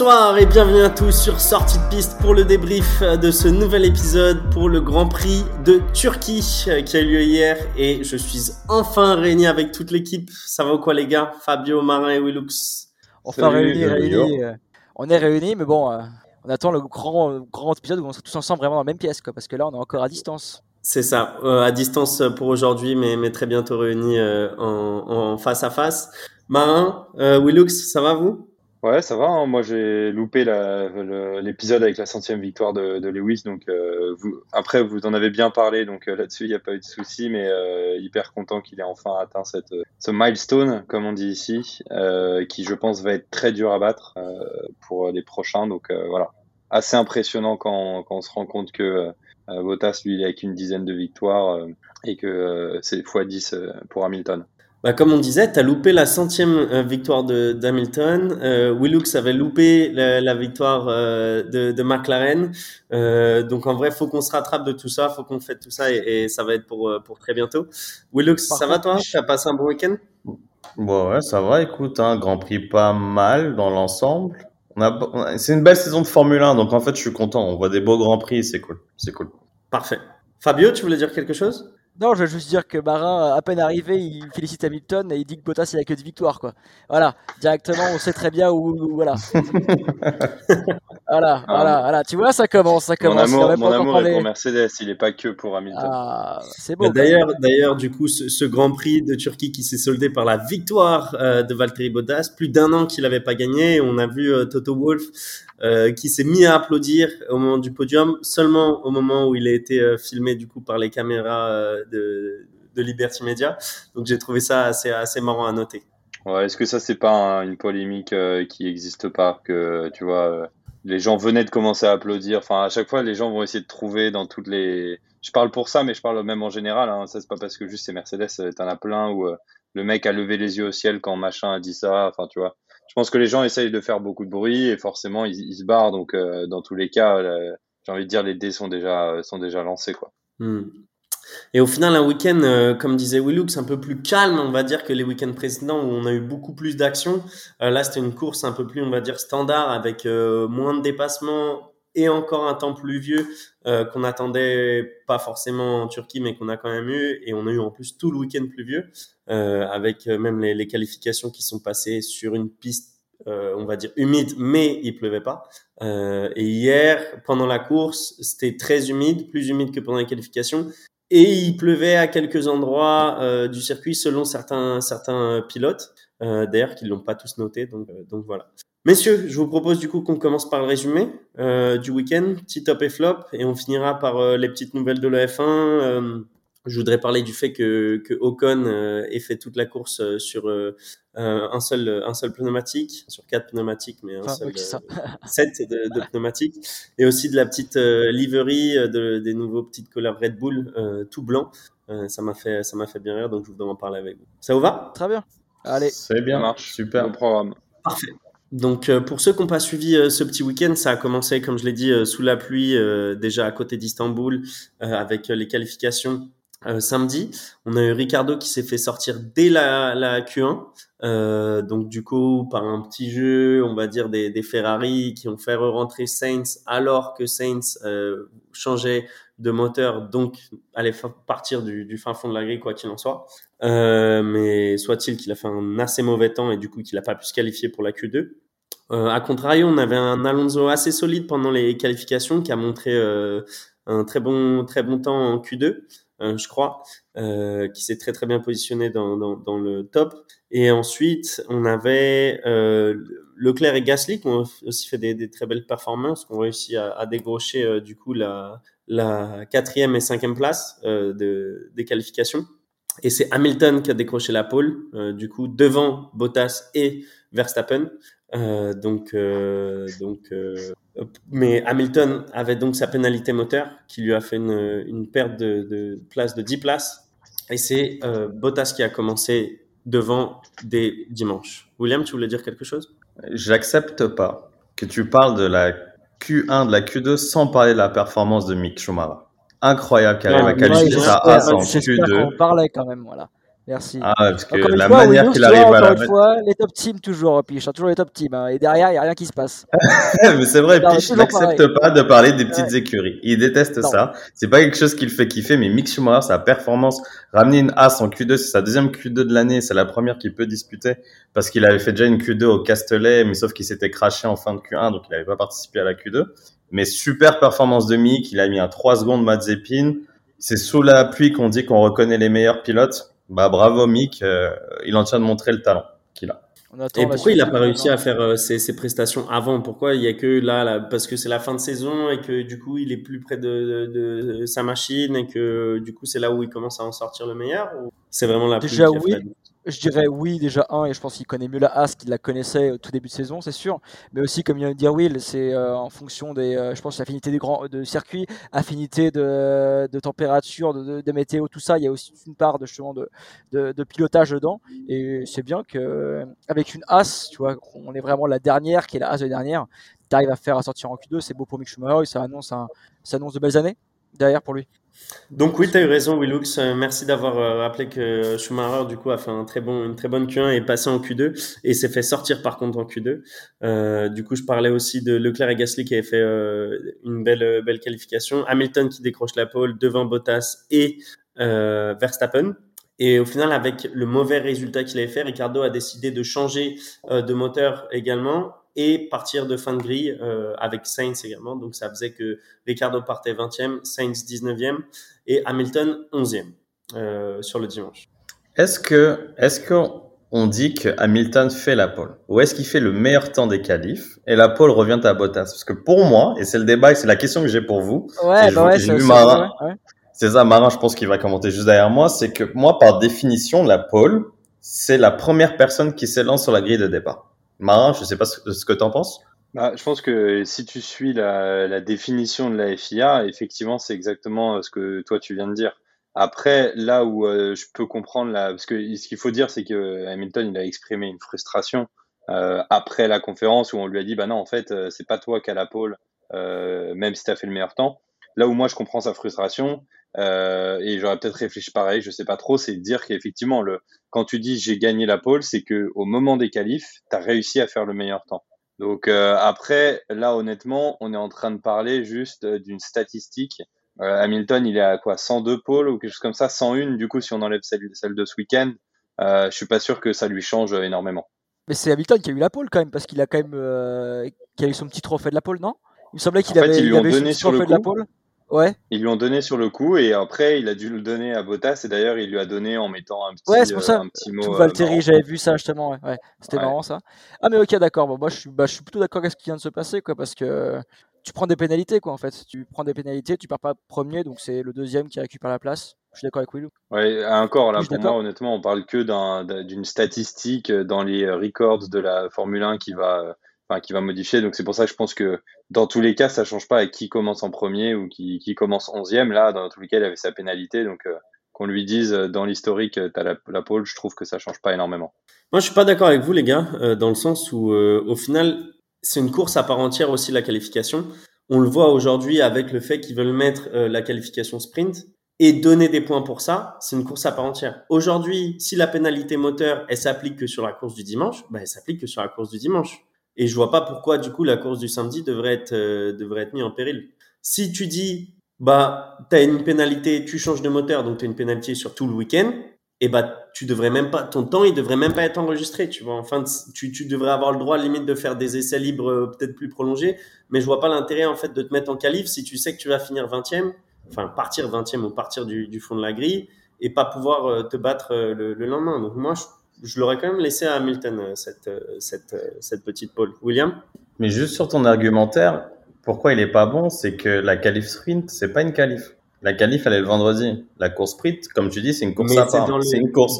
Bonsoir et bienvenue à tous sur Sortie de piste pour le débrief de ce nouvel épisode pour le Grand Prix de Turquie euh, qui a eu lieu hier et je suis enfin réuni avec toute l'équipe. Ça va ou quoi les gars? Fabio, Marin et Willux Enfin réunis, réunis. Euh, on est réunis mais bon, euh, on attend le grand, grand épisode où on sera tous ensemble vraiment dans la même pièce quoi, parce que là on est encore à distance. C'est ça, à distance pour aujourd'hui mais, mais très bientôt réunis en, en, face à face. Marin, Willux, ça va vous? Ouais, ça va. Hein. Moi, j'ai loupé l'épisode avec la centième victoire de, de Lewis. Donc, euh, vous, après, vous en avez bien parlé. Donc, euh, là-dessus, il n'y a pas eu de souci. Mais euh, hyper content qu'il ait enfin atteint cette, ce milestone, comme on dit ici, qui, je pense, va être très dur à battre pour les prochains. Donc, voilà. Assez impressionnant quand, quand, on se rend compte que Bottas, lui, il est avec une dizaine de victoires et que c'est x10 pour Hamilton. Bah, comme on disait, tu as loupé la centième euh, victoire d'Hamilton. Euh, Willux avait loupé la, victoire euh, de, de, McLaren. Euh, donc en vrai, faut qu'on se rattrape de tout ça, faut qu'on fasse tout ça et, et, ça va être pour, pour très bientôt. Willux, ça va toi? Tu as passé un bon week-end? Bon, ouais, ça va. Écoute, un hein, Grand Prix pas mal dans l'ensemble. On a, c'est une belle saison de Formule 1, donc en fait, je suis content. On voit des beaux Grands Prix, c'est cool. C'est cool. Parfait. Fabio, tu voulais dire quelque chose? Non, je veux juste dire que Marin, à peine arrivé, il félicite Hamilton et il dit que Bottas, il a que de victoires, quoi. Voilà, directement, on sait très bien où, voilà. voilà, ah. voilà, voilà. Tu vois, ça commence, ça commence. Mon amour, mon amour est pour Mercedes, il est pas que pour Hamilton. Ah, c'est bon. D'ailleurs, d'ailleurs, du coup, ce, Grand Prix de Turquie qui s'est soldé par la victoire euh, de Valtteri Bottas, plus d'un an qu'il n'avait pas gagné. On a vu euh, Toto Wolff euh, qui s'est mis à applaudir au moment du podium, seulement au moment où il a été euh, filmé du coup par les caméras euh, de, de Liberty Media. Donc j'ai trouvé ça assez, assez marrant à noter. Ouais, est-ce que ça c'est pas une polémique qui existe pas que tu vois les gens venaient de commencer à applaudir? Enfin, à chaque fois, les gens vont essayer de trouver dans toutes les. Je parle pour ça, mais je parle même en général. Hein. Ça, c'est pas parce que juste c'est Mercedes, t'en as plein où le mec a levé les yeux au ciel quand machin a dit ça. Enfin, tu vois je pense que les gens essayent de faire beaucoup de bruit et forcément ils, se barrent. Donc euh, dans tous les cas, j'ai envie de dire les dés sont déjà sont déjà lancés quoi. Hmm. Et au final, un week-end, euh, comme disait Willux, un peu plus calme, on va dire, que les week-ends précédents où on a eu beaucoup plus d'action. Euh, là, c'était une course un peu plus, on va dire, standard, avec moins de dépassements, et encore un temps pluvieux euh, qu'on attendait pas forcément en Turquie, mais qu'on a quand même eu. Et on a eu en plus tout le week-end pluvieux, euh, avec euh, même les, les, qualifications qui sont passées sur une piste, euh, on va dire humide, mais il pleuvait pas. Euh, et hier, pendant la course, c'était très humide, plus humide que pendant les qualifications. Et il pleuvait à quelques endroits euh, du circuit selon certains certains pilotes, d'ailleurs qui l'ont pas tous noté. Donc donc voilà. Messieurs, je vous propose du coup qu'on commence par le résumé euh, du week-end, petit top et flop, et on finira par euh, les petites nouvelles de la F1. Euh, je voudrais parler du fait que, que Ocon euh, ait fait toute la course euh, sur un seul un seul pneumatique, sur quatre pneumatiques, mais un seul sept de, de, pneumatiques, et aussi de la petite livery de, des nouveaux petites couleurs Red Bull tout blanc. ça m'a fait ça m'a fait bien rire, donc je voudrais en parler avec vous. Ça vous va? Très bien. Allez, c'est bien, marche. super. Bon programme. Parfait. Donc euh, pour ceux qui n'ont pas suivi euh, ce petit week-end, ça a commencé, comme je l'ai dit, euh, sous la pluie, déjà à côté d'Istanbul, avec les qualifications samedi. On a eu Ricardo qui s'est fait sortir dès la, la Q1. donc du coup, par un petit jeu, on va dire des, des Ferrari qui ont fait rentrer Sainz alors que Sainz changeait de moteur, donc allait partir du, du, fin fond de la grille quoi qu'il en soit. Euh, mais soit-il qu'il a fait un assez mauvais temps et du coup qu'il n'a pas pu se qualifier pour la Q2. Euh, à contrario, on avait un Alonso assez solide pendant les qualifications qui a montré euh, un très bon très bon temps en Q2, euh, je crois, euh, qui s'est très très bien positionné dans, dans, dans, le top. Et ensuite, on avait Leclerc et Gasly qui ont aussi fait des, des très belles performances, qui ont réussi à, à dégrocher du coup la, la quatrième et cinquième place de, des qualifications. Et c'est Hamilton qui a décroché la pole, euh, du coup, devant Bottas et Verstappen. Euh, donc, euh, donc, euh, mais Hamilton avait donc sa pénalité moteur qui lui a fait une, une perte de, de, place de 10 places. Et c'est euh, Bottas qui a commencé devant dès dimanche. William, tu voulais dire quelque chose? J'accepte pas que tu parles de la Q1, de la Q2 sans parler de la performance de Mick Schumacher incroyable qui arrive à qualifier sa A en Q2. On parlait quand même, voilà. Merci. Ah, parce que la manière qu'il arrive à la mettre... fois, les top teams toujours, Piche, hein, toujours les top teams. Hein, et derrière, il n'y a rien qui se passe. mais c'est vrai, Piche n'accepte pas de parler des petites écuries. Il déteste ça. C'est pas quelque chose qu'il fait kiffer, mais Mick Schumacher, sa performance, ramener une As en Q2, c'est sa deuxième Q2 de l'année, c'est la première qu'il peut disputer parce qu'il avait fait déjà une Q2 au Castellet, mais sauf qu'il s'était craché en fin de Q1, donc il n'avait pas participé à la Q2. Mais super performance de Mick, il a mis un 3 secondes Mazepin. C'est sous la pluie qu'on dit qu'on reconnaît les meilleurs pilotes. Bah bravo Mick, euh, il en tient de montrer le talent qu'il a. Et pourquoi il n'a pas réussi à faire euh, ses, prestations avant? Pourquoi il y a que là, là parce que c'est la fin de saison et que du coup il est plus près de, de, sa machine et que du coup c'est là où il commence à en sortir le meilleur C'est vraiment la Déjà oui, je dirais oui, déjà un, et je pense qu'il connaît mieux la As qu'il la connaissait au tout début de saison, c'est sûr. Mais aussi, comme vient de dire Will, c'est euh, en fonction des, euh, je pense, l'affinité des grands de circuits, affinité de, de température, de, météo, tout ça. Il y a aussi une part de justement de, de, pilotage dedans. Et c'est bien que avec une As, tu vois, on est vraiment la dernière, qui est la As de dernière. Tu arrives à faire à sortir en Q2, c'est beau pour Mick Schumacher, un, ça annonce de belles années derrière pour lui. Donc oui, tu as eu raison, Willux. Euh, merci d'avoir euh, rappelé que Schumacher, du coup, a fait un très bon, une très bonne Q1 et est passé en Q2 et s'est fait sortir par contre en Q2. Euh, du coup, je parlais aussi de Leclerc et Gasly qui avaient fait une belle, belle qualification. Hamilton qui décroche la pole devant Bottas et Verstappen. Et au final, avec le mauvais résultat qu'il avait fait, Ricardo a décidé de changer de moteur également et partir de fin de grille euh, avec Sainz également. Donc ça faisait que Ricardo partait 20e, Sainz 19e et Hamilton 11e euh, sur le dimanche. Est-ce que, est-ce qu'on dit que Hamilton fait la pole ou est-ce qu'il fait le meilleur temps des qualifs et la pole revient à Bottas? Parce que pour moi, et c'est le débat et c'est la question que j'ai pour vous, ouais, bah ouais, c'est Marin, c'est ça, Marin, je pense qu'il va commenter juste derrière moi, c'est que moi, par définition, la pole, c'est la première personne qui s'élance sur la grille de départ. Marin, je ne sais pas ce, que tu en penses. Bah, je pense que si tu suis la, définition de la FIA, effectivement, c'est exactement euh, ce que toi tu viens de dire. Après, là où euh, je peux comprendre, là, parce que ce qu'il faut dire, c'est que Hamilton, il a exprimé une frustration euh, après la conférence où on lui a dit, bah non, en fait, c'est pas toi qui as la pole, même si tu as fait le meilleur temps. Là où moi je comprends sa frustration, euh, et j'aurais peut-être réfléchi pareil, je sais pas trop, c'est de dire qu'effectivement, le, quand tu dis j'ai gagné la pole, c'est que au moment des qualifs, tu as réussi à faire le meilleur temps. Donc euh, après, là honnêtement, on est en train de parler juste euh, d'une statistique. Hamilton, il est à quoi 102 pôles ou quelque chose comme ça, 101 du coup si on enlève celle, celle de ce week-end. je suis pas sûr que ça lui change énormément. Mais c'est Hamilton qui a eu la pole quand même parce qu'il a quand même qui a eu son petit trophée de la pole, non? Il me semblait qu'il avait, il avait donné son trophée de la pole. Ouais. Ils lui ont donné sur le coup et après il a dû le donner à Bottas et d'ailleurs il lui a donné en mettant un petit, ouais, c'est pour ça. Euh, un petit mot. Tout Valtteri, j'avais vu ça justement. Ouais. C'était marrant ça. Ah mais ok d'accord. Bon, moi je suis, bah, je suis plutôt d'accord avec ce qui vient de se passer quoi parce que tu prends des pénalités quoi en fait. Tu prends des pénalités, tu pars pas premier donc c'est le deuxième qui récupère la place. Je suis d'accord avec Willou. Ouais, encore là pour moi honnêtement on parle que d'une statistique dans les records de la Formule 1 qui va qui va modifier. Donc c'est pour ça que je pense que dans tous les cas, ça change pas avec qui commence en premier ou qui, qui commence onzième. Là, dans tous les cas, il avait sa pénalité. Donc euh, qu'on lui dise euh, dans l'historique, euh, tu as la, la, pole, je trouve que ça change pas énormément. Moi, je suis pas d'accord avec vous, les gars, dans le sens où, au final, c'est une course à part entière aussi la qualification. On le voit aujourd'hui avec le fait qu'ils veulent mettre la qualification sprint et donner des points pour ça, c'est une course à part entière. Aujourd'hui, si la pénalité moteur, elle s'applique que sur la course du dimanche, bah, elle s'applique que sur la course du dimanche. Et je vois pas pourquoi, du coup, la course du samedi devrait être, euh, devrait être mise en péril. Si tu dis, bah, tu as une pénalité, tu changes de moteur, donc tu as une pénalité sur tout le week-end, et bah, tu devrais même pas, ton temps, il devrait même pas être enregistré, tu vois. Enfin, tu, tu devrais avoir le droit, limite, de faire des essais libres euh, peut-être plus prolongés, mais je vois pas l'intérêt, en fait, de te mettre en qualif si tu sais que tu vas finir 20e, enfin, partir 20e ou partir du, du fond de la grille, et pas pouvoir euh, te battre le, le lendemain. Donc, moi, je je l'aurais quand même laissé à Hamilton, euh, cette, euh, cette, euh, cette petite pole. William? Mais juste sur ton argumentaire, pourquoi il est pas bon, c'est que la qualif sprint, c'est pas une qualif. La qualif, elle est le vendredi. La course sprint, comme tu dis, c'est une course à part. C'est une course.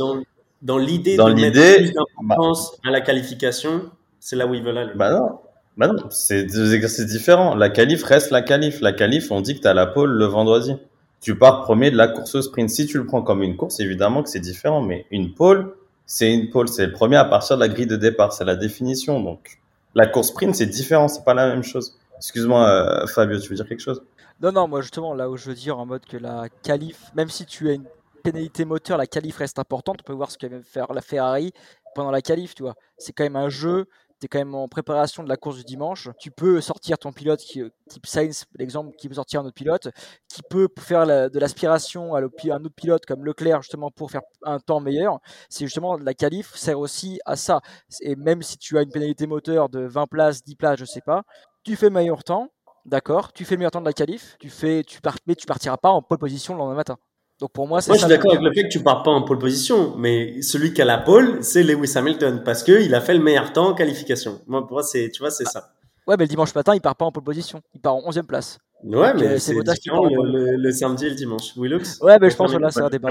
Dans, l'idée de mettre plus d'importance à la qualification, c'est là où ils veulent aller. Bah non. Bah non, c'est deux exercices différents. La qualif reste la qualif. La qualif, on dit que tu as la pole le vendredi. Tu pars premier de la course sprint. Si tu le prends comme une course, évidemment que c'est différent. Mais une pole, c'est une pole, c'est le premier à partir de la grille de départ, c'est la définition. Donc, la course sprint, c'est différent, c'est pas la même chose. Excuse-moi, euh, Fabio, tu veux dire quelque chose? Non, non, moi justement, là où je veux dire en mode que la qualif, même si tu as une pénalité moteur, la qualif reste importante. On peut voir ce qu'avait faire la Ferrari pendant la qualif, tu vois. C'est quand même un jeu tu es quand même en préparation de la course du dimanche. Tu peux sortir ton pilote, qui, type Sainz, l'exemple, qui peut sortir un autre pilote, qui peut faire de l'aspiration à, un autre pilote comme Leclerc, justement, pour faire un temps meilleur. C'est justement la qualif sert aussi à ça. Et même si tu as une pénalité moteur de 20 places, 10 places, je sais pas, tu fais meilleur temps, d'accord, tu fais le meilleur temps de la qualif, tu fais, tu pars, mais tu partiras pas en pole position le lendemain matin. Donc pour moi, c'est Moi, je suis d'accord avec le fait que tu pars pas en pole position, mais celui qui a la pole, c'est Lewis Hamilton parce que il a fait le meilleur temps en qualification. Moi, pour moi, c'est, tu vois, c'est ça. Ouais, mais le dimanche matin, il part pas en pole position, il part en 11e place. Ouais, mais euh, c'est différent le, le, samedi et le dimanche. Ouais, mais je pense que là, c'est un débat.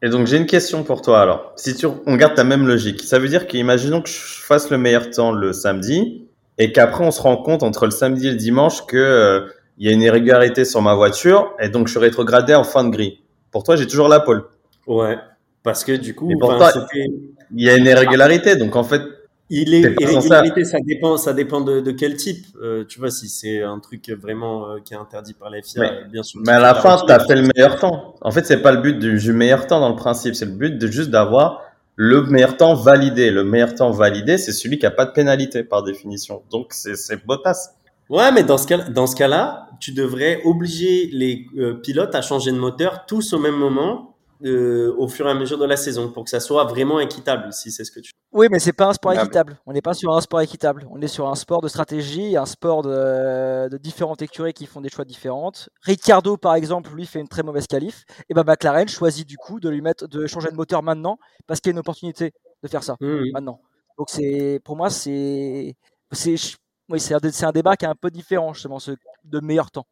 Et donc j'ai une question pour toi alors. Si tu, on garde ta même logique, ça veut dire qu'imaginons que je fasse le meilleur temps le samedi et qu'après on se rend compte entre le samedi et le dimanche que euh, il y a une irrégularité sur ma voiture et donc je suis rétrogradé en fin de grille. Pour toi, j'ai toujours la pole. Ouais, parce que du coup, il y a une irrégularité, donc en fait. Il est irrégularité, ça dépend, ça dépend de, de quel type. Euh, tu vois, si c'est un truc vraiment euh, qui est interdit par la FIA, bien sûr. Mais à la fin, tu as fait le meilleur temps. En fait, c'est pas le but du, meilleur temps dans le principe, c'est le but de juste d'avoir le meilleur temps validé. Le meilleur temps validé, c'est celui qui a pas de pénalité par définition. Donc c'est Bottas. Ouais, mais dans ce cas, dans ce cas-là, tu devrais obliger les euh, pilotes à changer de moteur tous au même moment, euh, au fur et à mesure de la saison, pour que ça soit vraiment équitable, si c'est ce que tu. Oui, mais c'est pas un sport équitable. On n'est pas sur un sport équitable. On est sur un sport de stratégie, un sport de, de différentes écuries qui font des choix différents. Ricciardo, par exemple, lui fait une très mauvaise qualif, et ben McLaren choisit du coup de lui mettre, de changer de moteur maintenant parce qu'il y a une opportunité de faire ça mmh. maintenant. Donc c'est, pour moi, c'est, c'est oui, c'est un, débat qui est un peu différent, justement, ce, de meilleur temps.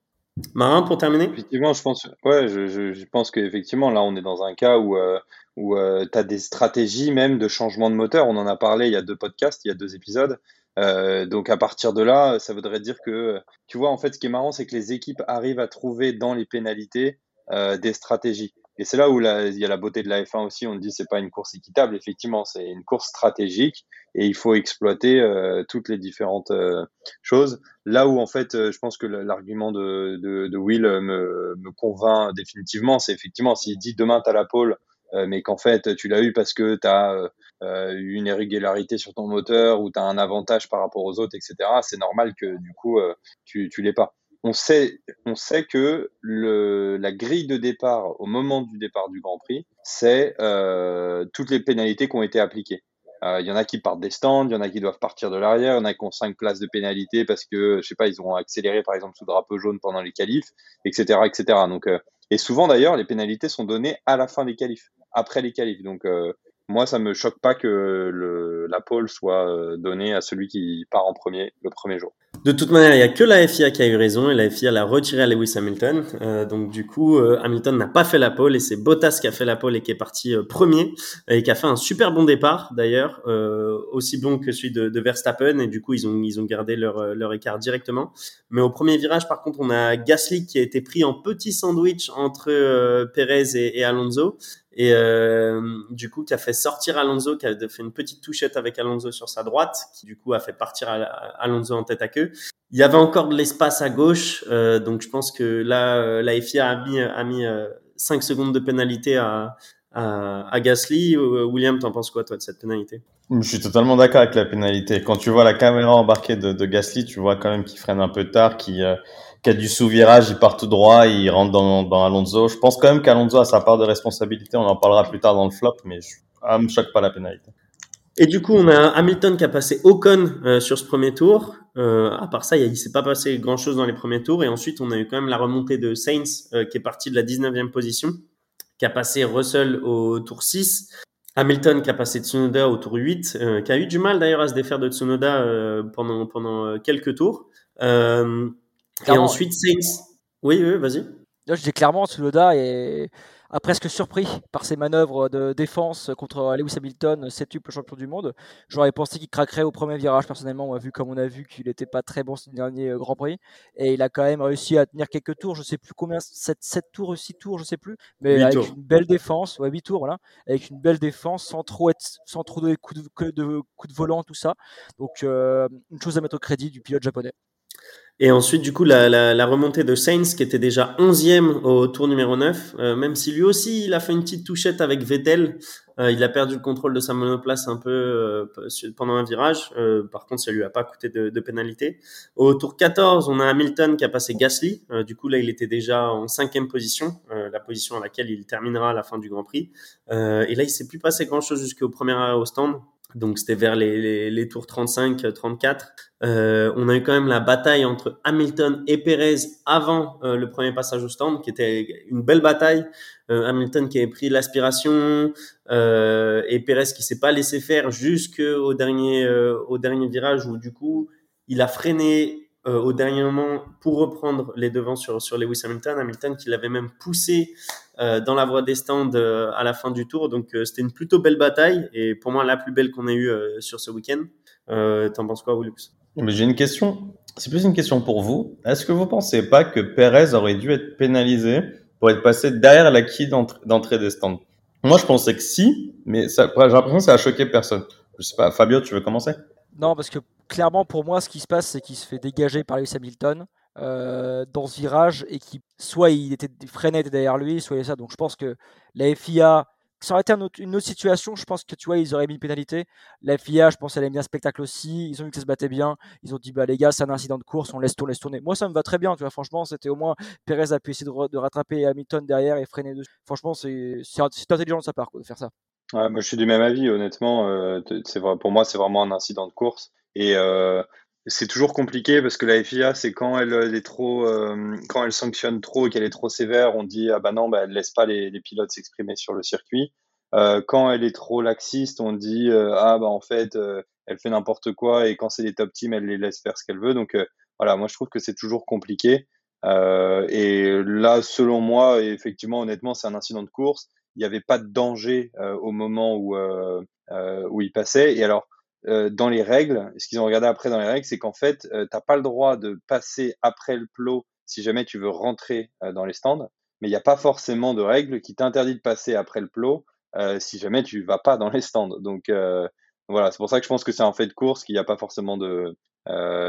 Marin, pour terminer? Effectivement, je pense, ouais, je, je, pense qu'effectivement, là, on est dans un cas où, euh, où euh, tu as des stratégies même de changement de moteur. On en a parlé il y a deux podcasts, il y a deux épisodes. Euh, donc à partir de là, ça voudrait dire que, tu vois, en fait, ce qui est marrant, c'est que les équipes arrivent à trouver dans les pénalités des stratégies. Et c'est là où il y a la beauté de la F1 aussi. On dit c'est pas une course équitable. Effectivement, c'est une course stratégique et il faut exploiter euh, toutes les différentes euh, choses. Là où en fait, euh, je pense que l'argument de, de, de, Will me, me convainc définitivement, c'est effectivement s'il dit demain tu as la pole, mais qu'en fait tu l'as eu parce que tu as eu une irrégularité sur ton moteur ou tu as un avantage par rapport aux autres, etc. C'est normal que du coup tu, tu l'aies pas on sait, que la grille de départ au moment du départ du Grand Prix, c'est euh, toutes les pénalités qui ont été appliquées. Euh, il y en a qui partent des stands, il y en a qui doivent partir de l'arrière, il y en a qui ont cinq places de pénalité parce que, je sais pas, ils ont accéléré par exemple sous drapeau jaune pendant les qualifs, etc., etc. Donc, euh, et souvent d'ailleurs, les pénalités sont données à la fin des qualifs, après les qualifs. Donc, moi, ça me choque pas que la pole soit donnée à celui qui part en premier le premier jour. De toute manière, il n'y a que la FIA qui a eu raison et la FIA l'a retiré à Lewis Hamilton. Euh, donc du coup, euh, Hamilton n'a pas fait la pole et c'est Bottas qui a fait la pole et qui est parti euh, premier et qui a fait un super bon départ d'ailleurs, aussi bon que celui de, de, Verstappen et du coup ils ont ils ont gardé leur leur écart directement. Mais au premier virage, par contre, on a Gasly qui a été pris en petit sandwich entre Perez et, et Alonso et euh, du coup qui a fait sortir Alonso, qui a fait une petite touchette avec Alonso sur sa droite, qui du coup a fait partir Alonso en tête à queue. Il y avait encore de l'espace à gauche, euh, donc je pense que là euh, la FIA a mis a mis 5 secondes de pénalité à, à, à Gasly. William, t'en penses quoi toi de cette pénalité? Je suis totalement d'accord avec la pénalité. Quand tu vois la caméra embarquée de, de Gasly, tu vois quand même qu'il freine un peu tard, qu'il qui a du sous-virage, il part tout droit, il rentre dans, dans Alonso. Je pense quand même qu'Alonso a sa part de responsabilité. On en parlera plus tard dans le flop, mais je, ah, me choque pas la pénalité. Et du coup, on a Hamilton qui a passé Ocon euh, sur ce premier tour. Euh, à part ça, il s'est pas passé grand-chose dans les premiers tours. Et ensuite, on a eu quand même la remontée de Sainz euh, qui est parti de la 19e position, qui a passé Russell au tour 6. Hamilton qui a passé Tsunoda au tour 8, euh, qui a eu du mal d'ailleurs à se défaire de Tsunoda pendant, pendant quelques tours. Et ensuite, Saints. Oui, oui, vas-y. je dis clairement, Tsunoda est a presque surpris par ses manœuvres de défense contre Lewis Hamilton, septuple champion du monde. J'aurais pensé qu'il craquerait au premier virage, personnellement, vu comme on a vu qu'il n'était pas très bon ce dernier euh, Grand Prix. Et il a quand même réussi à tenir quelques tours, je sais plus combien, 7, 7 tours, 6 tours, je sais plus, mais avec une belle défense, ouais, 8 tours, voilà, avec une belle défense, sans trop être, sans trop donner de coups de volant, tout ça. Donc, euh, une chose à mettre au crédit du pilote japonais. Et ensuite, du coup, la, la, la, remontée de Sainz, qui était déjà 11e au tour numéro 9, euh, même si lui aussi, il a fait une petite touchette avec Vettel. Euh, il a perdu le contrôle de sa monoplace un peu euh, pendant un virage. Par contre, ça lui a pas coûté de, de, pénalité. Au tour 14, on a Hamilton qui a passé Gasly. du coup, là, il était déjà en cinquième position, la position à laquelle il terminera à la fin du Grand Prix. et là, il s'est plus passé grand-chose jusqu'au premier arrêt au stand. Donc c'était vers les, les, les, tours 35-34. Euh, on a eu quand même la bataille entre Hamilton et Perez avant euh, le premier passage au stand, qui était une belle bataille. Euh, Hamilton qui avait pris l'aspiration euh, et Perez qui s'est pas laissé faire jusqu'au dernier euh, au dernier virage où du coup il a freiné au dernier moment pour reprendre les devants sur, sur Lewis Hamilton. Hamilton qui l'avait même poussé dans la voie des stands euh, à la fin du tour. Donc c'était une plutôt belle bataille et pour moi la plus belle qu'on ait eue sur ce week-end. T'en penses quoi, Willux J'ai une question. C'est plus une question pour vous. Est-ce que vous pensez pas que Perez aurait dû être pénalisé pour être passé derrière la quille d'entrée des stands? Moi, je pensais que si, mais j'ai l'impression que ça a choqué personne. Je sais pas, Fabio, tu veux commencer? Non, parce que clairement, pour moi, ce qui se passe, c'est qu'il se fait dégager par Lewis Hamilton euh, dans ce virage et qui soit il était freiné derrière lui, soit il ça. Donc je pense que la FIA, ça aurait été une autre situation, je pense que tu vois, ils auraient mis une pénalité. La FIA, je pense qu'elle aime bien le spectacle aussi. Ils ont vu que ça se battait bien. Ils ont dit, bah les gars, c'est un incident de course, on laisse tourner, laisse tourner. Moi, ça me va très bien, tu vois. Franchement, c'était au moins Perez a pu essayer de, rattraper Hamilton derrière et freiner dessus. Franchement, c'est intelligent de sa part de faire ça. Moi, je suis du même avis, honnêtement. Euh, c'est pour moi, c'est vraiment un incident de course. Et euh, c'est toujours compliqué parce que la FIA, c'est quand elle est trop, euh, quand elle sanctionne trop et qu'elle est trop sévère, on dit ah bah non, bah, elle laisse pas les, les pilotes s'exprimer sur le circuit. Euh, quand elle est trop laxiste, on dit euh, ah bah en fait euh, elle fait n'importe quoi et quand c'est les top teams, elle les laisse faire ce qu'elle veut. Donc voilà, moi je trouve que c'est toujours compliqué. et là, selon moi, effectivement, honnêtement, c'est un incident de course. Il n'y avait pas de danger au moment où où il passait. Et alors euh, dans les règles, ce qu'ils ont regardé après dans les règles, c'est qu'en fait, euh, tu n'as pas le droit de passer après le plot si jamais tu veux rentrer euh, dans les stands, mais il n'y a pas forcément de règle qui t'interdit de passer après le plot si jamais tu vas pas dans les stands. Donc voilà, c'est pour ça que je pense que c'est un fait de course qu'il n'y a pas forcément de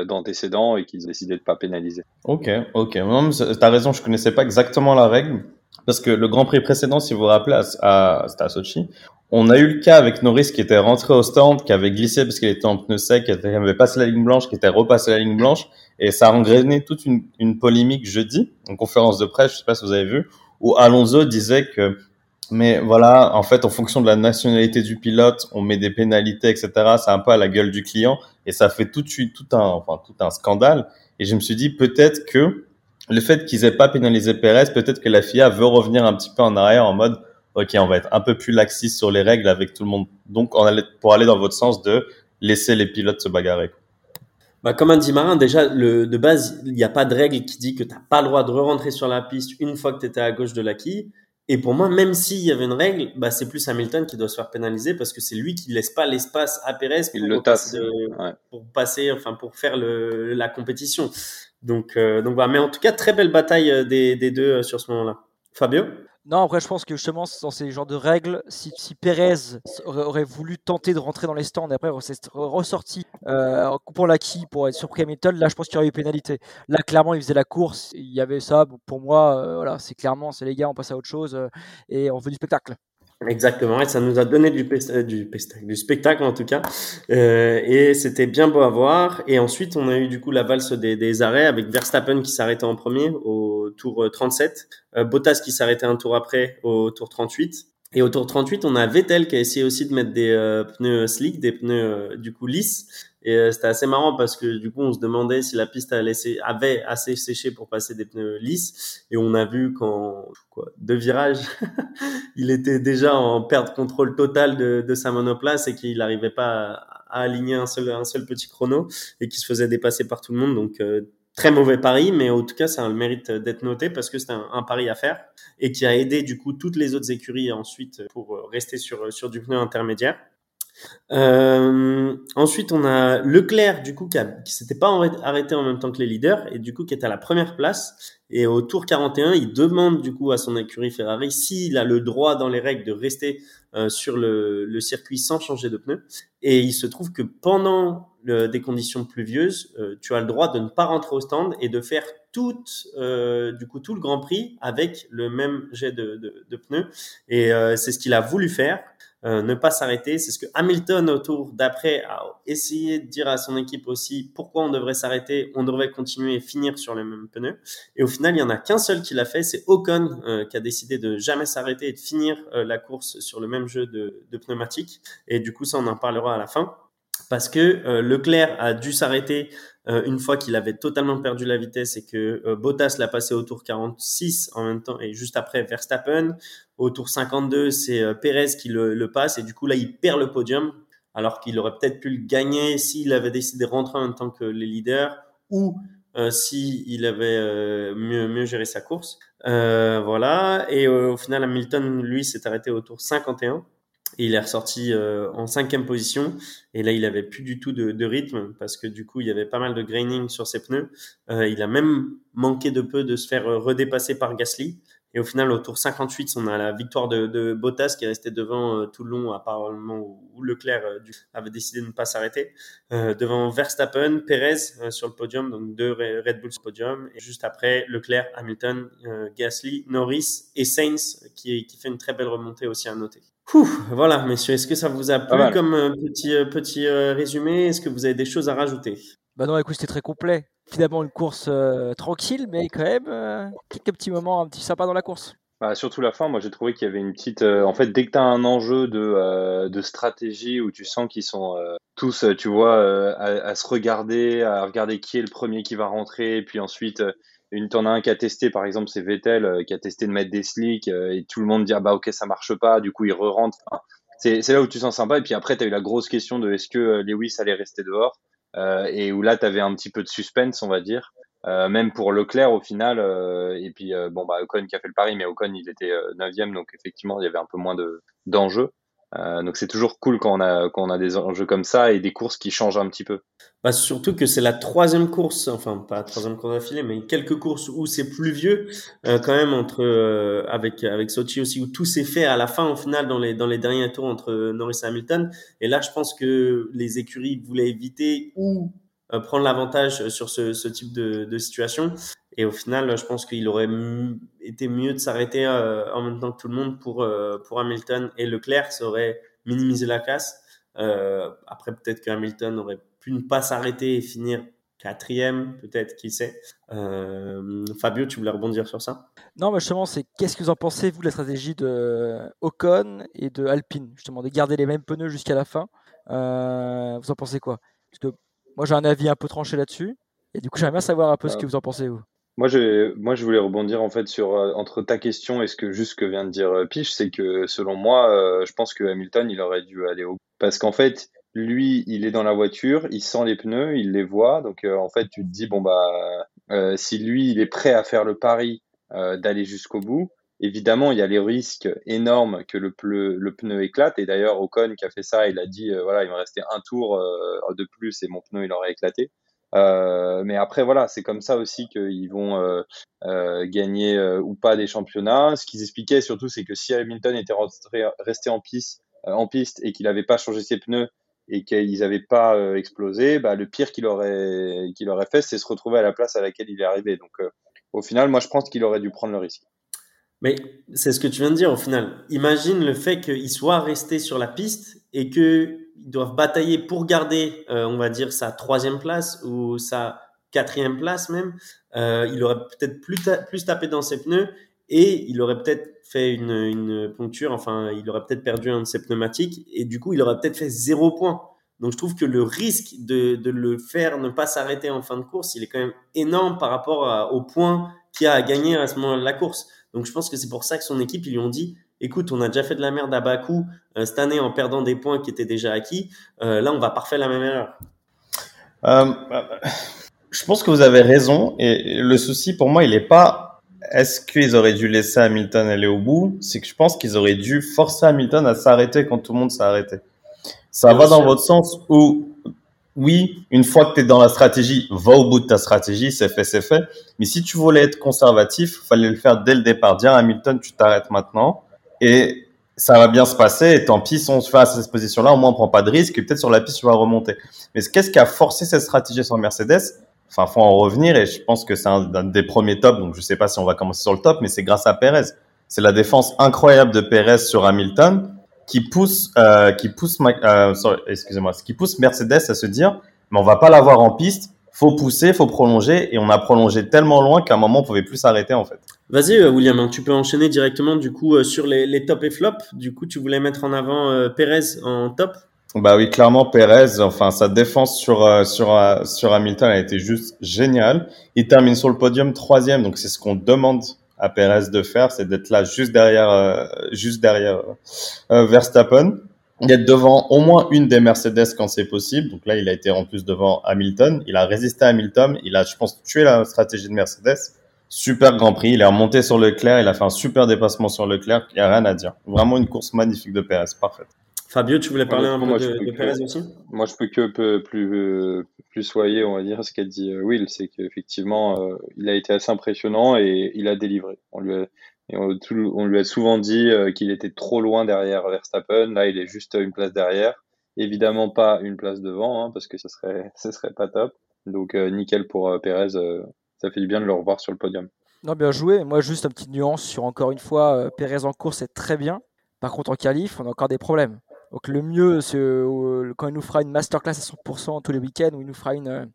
d'antécédents et qu'ils ont décidé de pas pénaliser. Ok, ok. Tu as raison, je connaissais pas exactement la règle. Parce que le Grand Prix précédent, si vous vous rappelez, à, c'était à Sochi, on a eu le cas avec Norris qui était rentré au stand, qui avait glissé parce qu'il était en pneu sec, qui avait passé la ligne blanche, qui était repassé la ligne blanche, et ça a engrainé toute une, une polémique jeudi, en conférence de presse, je sais pas si vous avez vu, où Alonso disait que, mais voilà, en fait, en fonction de la nationalité du pilote, on met des pénalités, etc. C'est un peu à la gueule du client, et ça fait tout tout un, enfin, tout un scandale. Et je me suis dit peut-être que le fait qu'ils aient pas pénalisé Perez, peut-être que la FIA veut revenir un petit peu en arrière en mode ok, on va être un peu plus laxiste sur les règles avec tout le monde. Donc, pour aller dans votre sens de laisser les pilotes se bagarrer. Bah, comme un dit Marin, déjà, de base, il n'y a pas de règle qui dit que tu n'as pas le droit de re-rentrer sur la piste une fois que tu étais à gauche de la quille. Et pour moi, même s'il y avait une règle, bah, c'est plus Hamilton qui doit se faire pénaliser parce que c'est lui qui laisse pas l'espace à Perez pour, le passer, pour passer, enfin, pour faire le, la compétition. Donc, euh, donc voilà. Mais en tout cas, très belle bataille euh, des, des deux euh, sur ce moment-là. Fabio? Non, après, je pense que justement, dans ces genres de règles, si, si Pérez aurait, voulu tenter de rentrer dans les stands et après s'est ressorti euh, en coupant l'acquis pour être surpris Hamilton, là, je pense qu'il y aurait eu pénalité. Là, clairement, il faisait la course, il y avait ça. Pour moi, euh, voilà, c'est clairement, c'est les gars, on passe à autre chose euh, et on veut du spectacle. Exactement, et ça nous a donné du, euh, du, du spectacle en tout cas, euh, et c'était bien beau à voir. Et ensuite, on a eu du coup la valse des, arrêts avec Verstappen qui s'arrêtait en premier au tour 37, euh, Bottas qui s'arrêtait un tour après au tour 38, et au tour 38, on a Vettel qui a essayé aussi de mettre des euh, pneus slick, des pneus du coup lisses, et euh, c'était assez marrant parce que du coup, on se demandait si la piste avait assez séché pour passer des pneus lisses. Et on a vu qu'en deux virages, il était déjà en perte de contrôle totale de, sa monoplace et qu'il n'arrivait pas à, aligner un seul, un seul petit chrono et qu'il se faisait dépasser par tout le monde. Donc, euh, très mauvais pari, mais en tout cas, c'est un mérite d'être noté parce que c'est un, pari à faire et qui a aidé du coup toutes les autres écuries ensuite pour rester sur, sur du pneu intermédiaire. Euh, ensuite, on a Leclerc, du coup, qui, s'était pas arrêté en même temps que les leaders et du coup qui est à la première place. Et au tour 41, il demande du coup à son écurie Ferrari s'il a le droit dans les règles de rester euh, sur le, le, circuit sans changer de pneus. Et il se trouve que pendant des conditions pluvieuses, tu as le droit de ne pas rentrer au stand et de faire tout, du coup, tout le Grand Prix avec le même jet de, de, de pneus. Et c'est ce qu'il a voulu faire. Euh, ne pas s'arrêter. C'est ce que Hamilton, au tour d'après, a essayé de dire à son équipe aussi pourquoi on devrait s'arrêter, on devrait continuer et finir sur les mêmes pneus. Et au final, il y en a qu'un seul qui l'a fait, c'est Ocon euh, qui a décidé de jamais s'arrêter et de finir euh, la course sur le même jeu de, de pneumatiques. Et du coup, ça, on en parlera à la fin parce que Leclerc a dû s'arrêter euh, une fois qu'il avait totalement perdu la vitesse et que euh, Bottas l'a passé au tour 46 en même temps et juste après Verstappen. Au tour 52, c'est euh, Perez qui le, passe et du coup là, il perd le podium alors qu'il aurait peut-être pu le gagner s'il avait décidé de rentrer en même temps que les leaders ou euh, s'il avait mieux, mieux géré sa course. voilà. Et au final, Hamilton, lui, s'est arrêté au tour 51 il est ressorti euh, en cinquième position. Et là, il avait plus du tout de, de, rythme parce que du coup, il y avait pas mal de graining sur ses pneus. Euh, il a même manqué de peu de se faire euh, redépasser par Gasly. Et au final, au tour 58, on a la victoire de, de Bottas qui est resté devant tout le long, apparemment où Leclerc avait décidé de ne pas s'arrêter. devant Verstappen, Perez sur le podium, donc deux Red Bull sur le podium. Et juste après, Leclerc, Hamilton, Gasly, Norris et Sainz qui, qui fait une très belle remontée aussi à noter voilà, messieurs, est-ce que ça vous a plu comme euh, petit, euh, petit euh, résumé? Est-ce que vous avez des choses à rajouter? Bah non, écoute, c'était très complet. Finalement, une course tranquille, mais quand même quelques petits moments un petit sympa dans la course. Bah, surtout la fin, moi j'ai trouvé qu'il y avait une petite. en fait, dès que tu as un enjeu de, de stratégie où tu sens qu'ils sont tous, tu vois, à, à, se regarder, à regarder qui est le premier qui va rentrer, et puis ensuite une t'en as un qui a testé par exemple c'est Vettel euh, qui a testé de mettre des slicks euh, et tout le monde dit ah bah ok ça marche pas du coup il re-rentre. C'est là où tu sens sympa et puis après tu as eu la grosse question de est-ce que euh, Lewis allait rester dehors et où là tu avais un petit peu de suspense on va dire même pour Leclerc au final et puis bon bah Ocon qui a fait le pari mais Ocon il était neuvième donc effectivement il y avait un peu moins de d'enjeux euh, donc c'est toujours cool quand on, a, quand on a des enjeux comme ça et des courses qui changent un petit peu. Bah surtout que c'est la troisième course, enfin pas la troisième course d'affilée, mais quelques courses où c'est plus vieux euh, quand même entre euh, avec avec Sochi aussi où tout s'est fait à la fin au final dans les dans les derniers tours entre Norris et Hamilton. Et là je pense que les écuries voulaient éviter ou euh, prendre l'avantage sur ce, ce type de, de situation. Et au final, je pense qu'il aurait été mieux de s'arrêter euh, en même temps que tout le monde pour, euh, pour Hamilton et Leclerc. Ça aurait minimisé la casse. Euh, après, peut-être que Hamilton aurait pu ne pas s'arrêter et finir quatrième, peut-être, qui sait. Euh, Fabio, tu voulais rebondir sur ça? Non, mais justement, c'est qu'est-ce que vous en pensez, vous, de la stratégie de Ocon et de Alpine, justement, de garder les mêmes pneus jusqu'à la fin euh, Vous en pensez quoi? Parce que moi, j'ai un avis un peu tranché là-dessus. Et du coup, j'aimerais bien savoir un peu ce que vous en pensez, vous. Moi, je, moi, je voulais rebondir en fait sur euh, entre ta question et ce que juste que vient de dire euh, Piche, c'est que selon moi, euh, je pense que Hamilton, il aurait dû aller au parce qu'en fait, lui, il est dans la voiture, il sent les pneus, il les voit, donc en fait, tu te dis bon bah si lui, il est prêt à faire le pari d'aller jusqu'au bout, évidemment, il y a les risques énormes que le, le pneu éclate. Et d'ailleurs, Ocon qui a fait ça, il a dit voilà, il me restait un tour de plus et mon pneu il aurait éclaté. Euh, mais après, voilà, c'est comme ça aussi qu'ils vont euh, euh, gagner ou pas des championnats. Ce qu'ils expliquaient surtout, c'est que si Hamilton était resté en piste, en piste et qu'il n'avait pas changé ses pneus et qu'ils n'avaient pas explosé, bah, le pire qu'il aurait, qu'il aurait fait, c'est se retrouver à la place à laquelle il est arrivé. Donc, au final, moi, je pense qu'il aurait dû prendre le risque. Mais c'est ce que tu viens de dire au final. Imagine le fait qu'il soit resté sur la piste et que ils doivent batailler pour garder, euh, on va dire, sa troisième place ou sa quatrième place même. Euh, il aurait peut-être plus, tapé dans ses pneus et il aurait peut-être fait une, poncture, enfin, il aurait peut-être perdu un de ses pneumatiques et du coup, il aurait peut-être fait zéro point. Donc, je trouve que le risque de, de le faire ne pas s'arrêter en fin de course, il est quand même énorme par rapport au point qu'il a à gagner à ce moment de la course. Donc, je pense que c'est pour ça que son équipe, ils lui ont dit, écoute, on a déjà fait de la merde à bas coût euh, cette année en perdant des points qui étaient déjà acquis. Euh, là, on va pas refaire la même erreur. Euh, je pense que vous avez raison. Et le souci pour moi, il n'est pas est-ce qu'ils auraient dû laisser Hamilton aller au bout C'est que je pense qu'ils auraient dû forcer Hamilton à s'arrêter quand tout le monde s'est arrêté. Ça va dans votre sens où, oui, une fois que tu es dans la stratégie, va au bout de ta stratégie, c'est fait, c'est fait. Mais si tu voulais être conservatif, fallait le faire dès le départ. Dire à Hamilton, tu t'arrêtes maintenant et ça va bien se passer, et tant pis si on se fait à cette position-là, au moins on prend pas de risque, et peut-être sur la piste, tu vas remonter. Mais qu'est-ce qui a forcé cette stratégie sur Mercedes? Enfin, faut en revenir, et je pense que c'est un, des premiers tops, donc je sais pas si on va commencer sur le top, mais c'est grâce à Perez. C'est la défense incroyable de Perez sur Hamilton qui pousse, euh, qui pousse, euh, excusez-moi, qui pousse Mercedes à se dire, mais on va pas l'avoir en piste, faut pousser, faut prolonger, et on a prolongé tellement loin qu'à un moment on pouvait plus s'arrêter en fait. Vas-y euh, William, hein, tu peux enchaîner directement du coup euh, sur les, les top et flop. Du coup, tu voulais mettre en avant euh, Perez en top? Bah oui, clairement Perez. Enfin, sa défense sur sur sur Hamilton a été juste géniale. Il termine sur le podium troisième, donc c'est ce qu'on demande à Perez de faire, c'est d'être là juste derrière juste derrière Verstappen d'être devant au moins une des Mercedes quand c'est possible. Donc là, il a été en plus devant Hamilton. Il a résisté à Hamilton. Il a, je pense, tué la stratégie de Mercedes. Super Grand Prix. Il est remonté sur Leclerc. Il a fait un super dépassement sur Leclerc. Il n'y a rien à dire. Vraiment une course magnifique de Perez. Parfaite. Fabio, tu voulais parler un peu de, Perez aussi? Moi, je peux que peu plus, plus soyer, on va dire, ce qu'a dit euh, Will. C'est qu'effectivement, euh, il a été assez impressionnant et il a délivré. On lui a, on, lui a souvent dit euh, qu'il était trop loin derrière Verstappen. Là, il est juste une place derrière. Évidemment pas une place devant, hein, parce que ce serait, pas top. Donc euh, nickel pour euh, Perez. ça fait du bien de le revoir sur le podium. Non, bien joué. Moi, juste une petite nuance sur encore une fois, Perez en course, c'est très bien. Par contre, en qualif, on a encore des problèmes. Donc le mieux, c'est quand il nous fera une masterclass à 100% tous les week-ends, où il nous fera une,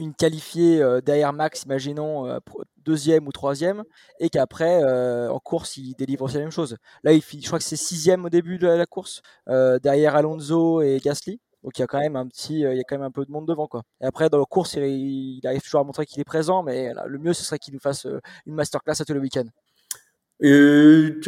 une qualifiée derrière Max, imaginons deuxième ou troisième, et qu'après en course il délivre aussi la même chose. Là, il je crois que c'est sixième au début de la course, derrière Alonso et Gasly. Donc il y a quand même un petit, il y a quand même un peu de monde devant quoi. Et après dans la course, il, arrive toujours à montrer qu'il est présent, mais le mieux ce serait qu'il nous fasse une masterclass à tous les week-ends.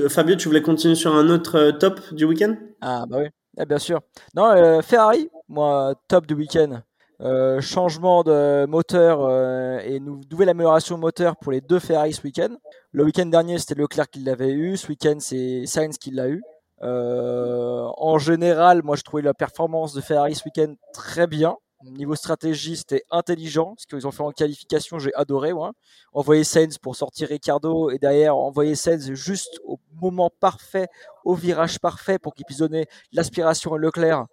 Fabio, tu voulais continuer sur un autre top du week-end? Ah bah oui, eh, bien sûr. Non, Ferrari, moi top du week-end. Euh, changement de moteur euh, et nouvelle amélioration moteur pour les deux Ferrari ce week-end. Le week-end dernier, c'était Leclerc qui l'avait eu. Ce week-end, c'est Sainz qui l'a eu. Euh, en général, moi, je trouvais la performance de Ferrari ce week-end très bien. Niveau stratégie, c'était intelligent. Ce qu'ils ont fait en qualification, j'ai adoré. Envoyer Sainz pour sortir Ricardo et derrière envoyer Sainz juste au moment parfait, au virage parfait pour qu'il puisse donner l'aspiration à Leclerc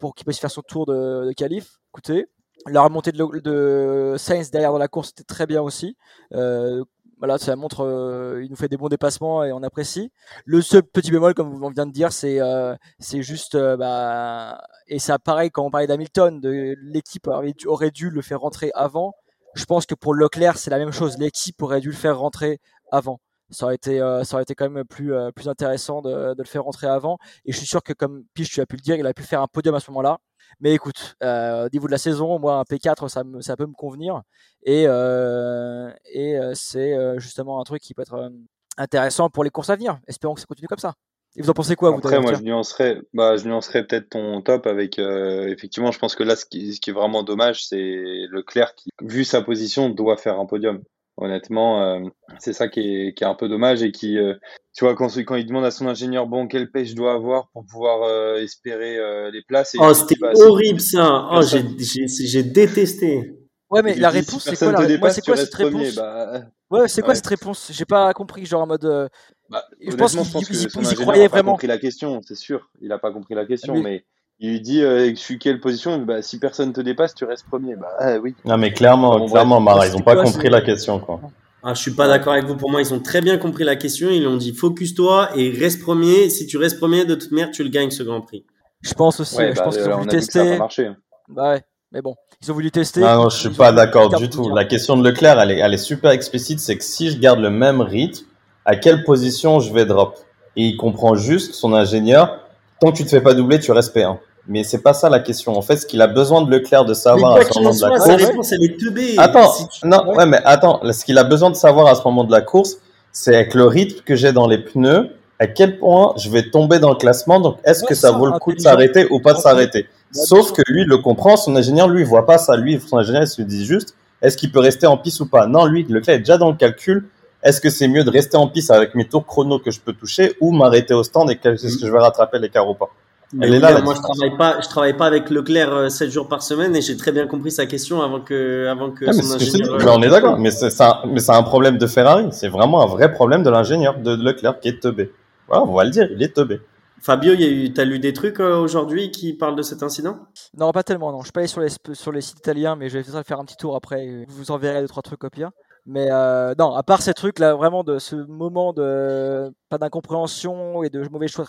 pour qu'il puisse faire son tour de, de qualif écoutez, la remontée de, Sainz derrière dans la course était très bien aussi. Euh, voilà, ça montre, euh, il nous fait des bons dépassements et on apprécie. Le seul petit bémol, comme on vient de dire, c'est euh, juste, bah, et ça pareil quand on parlait d'Hamilton, l'équipe aurait dû le faire rentrer avant. Je pense que pour Leclerc, c'est la même chose. L'équipe aurait dû le faire rentrer avant. Ça aurait été, ça aurait été quand même plus, plus intéressant de, de, le faire rentrer avant. Et je suis sûr que, comme Piche, tu as pu le dire, il a pu faire un podium à ce moment-là. Mais écoute, euh, au niveau de la saison, moi, un P4, ça, ça peut me convenir. Et, euh, et euh, c'est justement un truc qui peut être intéressant pour les courses à venir. Espérons que ça continue comme ça. Et vous en pensez quoi Après, moi, je nuancerais, bah, je nuancerais peut-être ton top avec. effectivement, je pense que là, ce qui, ce qui est vraiment dommage, c'est Leclerc qui, vu sa position, doit faire un podium. Honnêtement, euh, c'est ça qui est, qui est, un peu dommage et qui, euh, tu vois, quand, quand il demande à son ingénieur, bon, quelle pêche je dois avoir pour pouvoir euh, espérer les places. oh, c'était bah, horrible ça. Oh, j'ai détesté. Ouais, mais la réponse, c'est quoi, la... c'est quoi cette réponse? bah... Ouais, c'est quoi cette réponse? J'ai pas compris, genre en mode. Bah, je pense qu'il croyait vraiment. compris la question, c'est sûr. Il a pas compris la question, mais il lui dit euh, je suis quelle position? Bah, Si personne te dépasse, tu restes premier. Bah ah, oui. Non, mais clairement, clairement, Mara, ils n'ont pas compris la question. Quoi. Ah, je suis pas d'accord avec vous. Pour moi, ils ont très bien compris la question. Ils ont dit focus-toi et reste premier. Si tu restes premier, de toute manière, tu le gagnes ce Grand Prix. Je pense aussi. je bah, pense qu'ils ont voulu tester. Hein. Bah ouais, mais bon, ils ont voulu tester. Non, non je suis pas d'accord du tout. La question de Leclerc, elle est, elle est super explicite. C'est que si je garde le même rythme, à quelle position je vais drop? Et il comprend juste son ingénieur. Tant que tu te fais pas doubler, tu restes P1. Mais c'est pas ça la question. En fait, ce qu'il a besoin de Leclerc de savoir à ce moment de la course. Réponse, elle est attends, non, ouais, mais attends. Ce qu'il a besoin de savoir à ce moment de la course, c'est avec le rythme que j'ai dans les pneus, à quel point je vais tomber dans le classement. Donc, est-ce que ça vaut le coup de s'arrêter ou pas de s'arrêter? Sauf que lui, il le comprend. Son ingénieur, lui, il voit pas ça. Lui, son ingénieur, il se dit juste, est-ce qu'il peut rester en piste ou pas? Non, lui, Leclerc est déjà dans le calcul. Est-ce que c'est mieux de rester en piste avec mes tours chrono que je peux toucher ou m'arrêter au stand et est-ce que je vais rattraper l'écart ou pas là, moi, je travaille pas, je travaille pas avec Leclerc 7 euh, jours par semaine et j'ai très bien compris sa question avant que, avant que ah, son ingénieur. Mais on est d'accord, mais c'est un, mais c'est un problème de Ferrari. C'est vraiment un vrai problème de l'ingénieur de Leclerc qui est teubé. Voilà, on va le dire, il est teubé. Fabio, tu as lu des trucs euh, aujourd'hui qui parlent de cet incident? Non, pas tellement, non. Je suis pas allé sur les, sur les sites italiens, mais je vais faire un petit tour après. Vous enverrez deux, trois trucs au pire. Mais euh, non, à part ces trucs-là, vraiment de ce moment de pas d'incompréhension et de mauvais choix,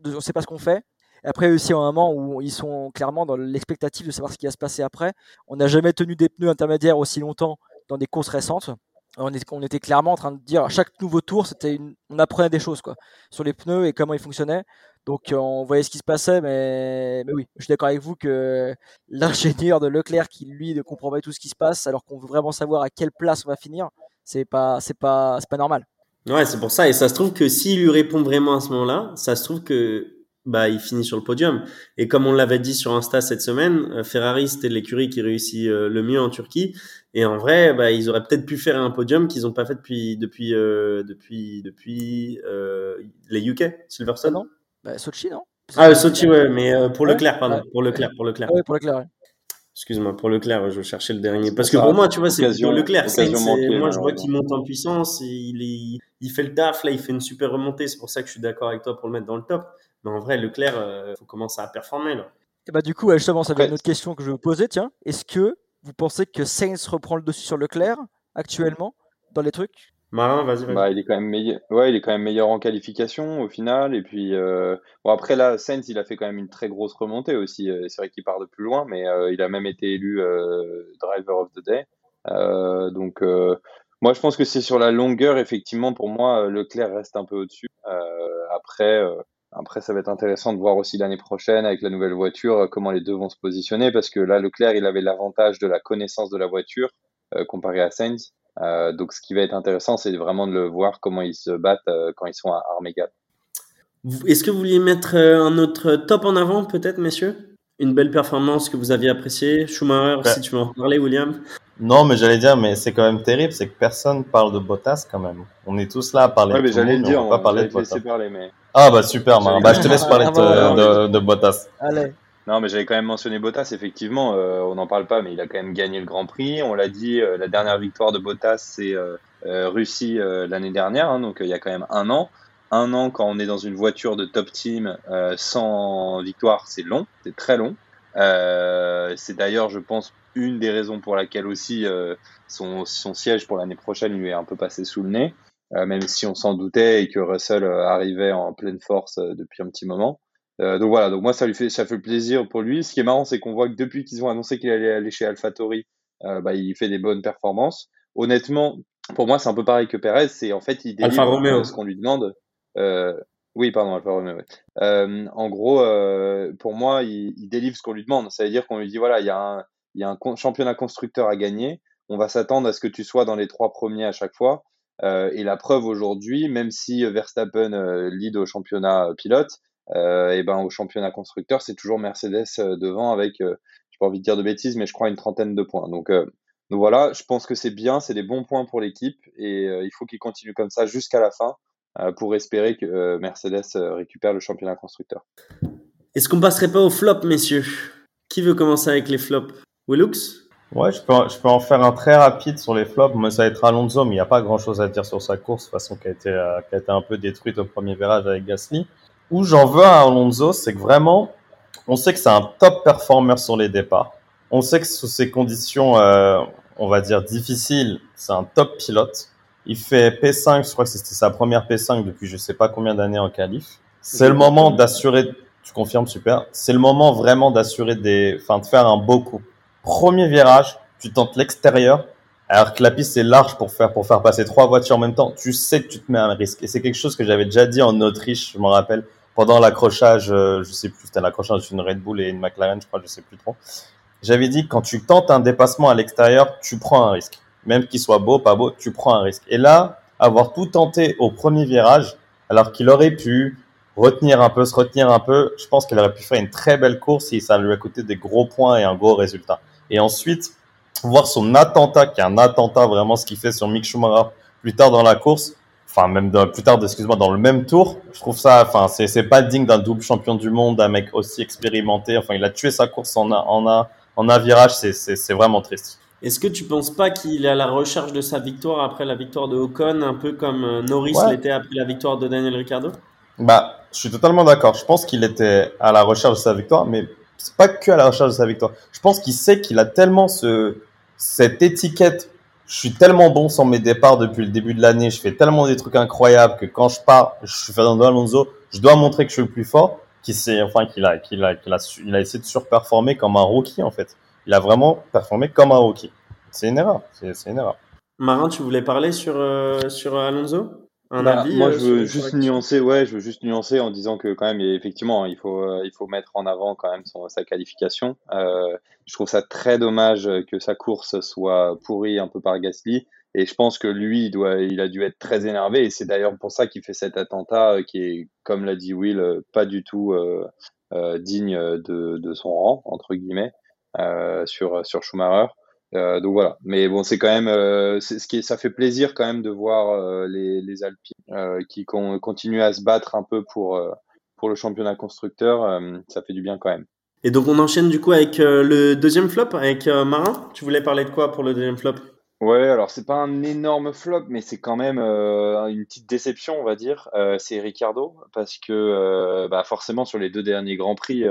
de, on ne sait pas ce qu'on fait. Et après aussi un moment où ils sont clairement dans l'expectative de savoir ce qui va se passer après. On n'a jamais tenu des pneus intermédiaires aussi longtemps dans des courses récentes on, était clairement en train de dire à chaque nouveau tour, c'était on apprenait des choses quoi sur les pneus et comment ils fonctionnaient. Donc euh, on voyait ce qui se passait, mais, mais oui, je suis d'accord avec vous que l'ingénieur de Leclerc qui lui ne comprend pas tout ce qui se passe, alors qu'on veut vraiment savoir à quelle place on va finir, c'est pas c'est pas c'est pas normal. Ouais, c'est pour ça. Et ça se trouve que s'il lui répond vraiment à ce moment-là, ça se trouve que bah, il finit sur le podium. Et comme on l'avait dit sur Insta cette semaine, euh, Ferrari, c'était l'écurie qui réussit euh, le mieux en Turquie. Et en vrai, bah, ils auraient peut-être pu faire un podium qu'ils n'ont pas fait depuis, depuis, euh, depuis, depuis les UK, Silverstone. Non bah, Sochi, non Ah, Sochi, ouais, mais pour Leclerc, pardon. Pour Leclerc, pour Leclerc. Ouais, pour Leclerc, Excuse-moi, pour Leclerc, je cherchais le dernier. Parce que pour moi, tu vois, c'est pour Leclerc. moi, je vois qu'il monte en puissance et il, est, il fait le taf. Là, il fait une super remontée. C'est pour ça que je suis d'accord avec toi pour le mettre dans le top. Mais en vrai, Leclerc, il euh, faut commencer à performer. Là. Et bah, du coup, justement, ça va une autre question que je vais vous poser. Tiens, est-ce que vous pensez que Sainz reprend le dessus sur Leclerc actuellement dans les trucs? Marin, vas-y. bah, il est quand même meilleur. Ouais, il est quand même meilleur en qualification au final. Et puis, euh, bon après là, Sainz, il a fait quand même une très grosse remontée aussi. Euh, c'est vrai qu'il part de plus loin, mais il a même été élu driver of the day. donc, moi, je pense que c'est sur la longueur, effectivement, pour moi, Leclerc reste un peu au-dessus. après. Après, ça va être intéressant de voir aussi l'année prochaine avec la nouvelle voiture euh, comment les deux vont se positionner parce que là, Leclerc, il avait l'avantage de la connaissance de la voiture euh, comparé à Sainz. Euh, donc, ce qui va être intéressant, c'est vraiment de le voir comment ils se battent quand ils sont à armes égales. Est-ce que vous vouliez mettre un autre top en avant, peut-être, messieurs? Une belle performance que vous aviez appréciée Schumacher, si tu veux en parler, William non, mais j'allais dire, mais c'est quand même terrible, c'est que personne parle de Bottas quand même. On est tous là à parler ouais, mais j'allais dire, on va pas parler de Bottas. Parler, mais... Ah bah super, Bah, je te laisse parler de, de, Bottas. Allez. Non, mais j'avais quand même mentionné Bottas, effectivement, euh, on n'en parle pas, mais il a quand même gagné le Grand Prix. On l'a dit, euh, la dernière victoire de Bottas, c'est euh, Russie l'année dernière, hein, donc il y a quand même un an. Un an, quand on est dans une voiture de top team sans victoire, c'est long, c'est très long. c'est d'ailleurs, je pense, une des raisons pour laquelle aussi son, son, siège pour l'année prochaine lui est un peu passé sous le nez. Euh, même si on s'en doutait et que Russell euh, arrivait en pleine force euh, depuis un petit moment. donc voilà, donc moi ça lui fait ça fait plaisir pour lui. Ce qui est marrant, c'est qu'on voit que depuis qu'ils ont annoncé qu'il allait aller chez AlphaTauri, bah, il fait des bonnes performances. Honnêtement, pour moi c'est un peu pareil que Perez, c'est en fait il délivre ce qu'on lui demande. oui, pardon, Alfa Romeo. en gros, pour moi, il, il délivre ce qu'on lui demande. Ça veut dire qu'on lui dit voilà, il y a un, il y a un championnat constructeur à gagner. On va s'attendre à ce que tu sois dans les trois premiers à chaque fois. Euh, et la preuve aujourd'hui, même si Verstappen euh, lead au championnat euh, pilote, et ben au championnat constructeur, c'est toujours Mercedes devant avec, j'ai pas envie de dire de bêtises, mais je crois une trentaine de points. Donc, voilà, je pense que c'est bien, c'est des bons points pour l'équipe et il faut qu'il continue comme ça jusqu'à la fin pour espérer que Mercedes récupère le championnat constructeur. Est-ce qu'on passerait pas au flop, messieurs? Qui veut commencer avec les flops? Willux Ouais, je peux, je peux en faire un très rapide sur les flops. Moi, ça va être Alonso, mais il n'y a pas grand chose à dire sur sa course, de toute façon, qui a été, euh, été un peu détruite au premier virage avec Gasly. Où j'en veux à Alonso, c'est que vraiment, on sait que c'est un top performer sur les départs. On sait que sous ces conditions, euh, on va dire difficiles, c'est un top pilote. Il fait P5, je crois que c'était sa première P5 depuis je sais pas combien d'années en qualif. C'est le moment d'assurer, tu confirmes, super. C'est le moment vraiment d'assurer des, enfin, de faire un beau coup Premier virage, tu tentes l'extérieur, alors que la piste est large pour faire, pour faire passer trois voitures en même temps. Tu sais que tu te mets un risque. Et c'est quelque chose que j'avais déjà dit en Autriche, je me rappelle, pendant l'accrochage, euh, je sais plus, c'était l'accrochage d'une Red Bull et une McLaren, je crois, je sais plus trop. J'avais dit, quand tu tentes un dépassement à l'extérieur, tu prends un risque. Même qu'il soit beau, pas beau, tu prends un risque. Et là, avoir tout tenté au premier virage, alors qu'il aurait pu retenir un peu, se retenir un peu, je pense qu'il aurait pu faire une très belle course et ça lui a coûté des gros points et un gros résultat. Et ensuite, voir son attentat, qui est un attentat vraiment ce qu'il fait sur Mick Schumacher plus tard dans la course, enfin même plus tard, excuse-moi, dans le même tour, je trouve ça, enfin c'est c'est pas digne d'un double champion du monde, d'un mec aussi expérimenté. Enfin, il a tué sa course en un en un en un virage, c'est c'est vraiment triste. Est-ce que tu penses pas qu'il est à la recherche de sa victoire après la victoire de Ocon, un peu comme euh, Norris l'était après la victoire de Daniel Ricciardo? Bah, Je suis totalement d'accord. Je pense qu'il était à la recherche de sa victoire, mais c'est pas que à la recherche de sa victoire. Je pense qu'il sait qu'il a tellement ce, cette étiquette. Je suis tellement bon sur mes départs depuis le début de l'année. Je fais tellement des trucs incroyables que quand je pars, je suis Fernando Alonso. Je dois montrer que je suis le plus fort. Qu'il sait, enfin, qu'il a, qu'il a, qu'il a, il a essayé de surperformer comme un rookie, en fait. Il a vraiment performé comme un rookie. C'est une erreur. C'est une erreur. Marin, tu voulais parler sur, euh, sur Alonso? Bah, moi, je veux juste nuancer, ouais, je veux juste nuancer en disant que quand même, effectivement, il faut, euh, il faut mettre en avant quand même son, sa qualification. Euh, je trouve ça très dommage que sa course soit pourrie un peu par Gasly. Et je pense que lui, il, doit, il a dû être très énervé. Et c'est d'ailleurs pour ça qu'il fait cet attentat qui est, comme l'a dit Will, pas du tout digne de, de, son rang, entre guillemets, sur, sur Schumacher. Euh, donc voilà. Mais bon, c'est quand même, euh, ce qui ça fait plaisir quand même de voir euh, les, les Alpines qui continuent à se battre un peu pour pour le championnat constructeur. ça fait du bien quand même. Et donc on enchaîne du coup avec le deuxième flop avec Marin. Tu voulais parler de quoi pour le deuxième flop? Ouais, alors c'est pas un énorme flop, mais c'est quand même une petite déception, on va dire. c'est Ricardo, parce que bah forcément sur les deux derniers grands prix,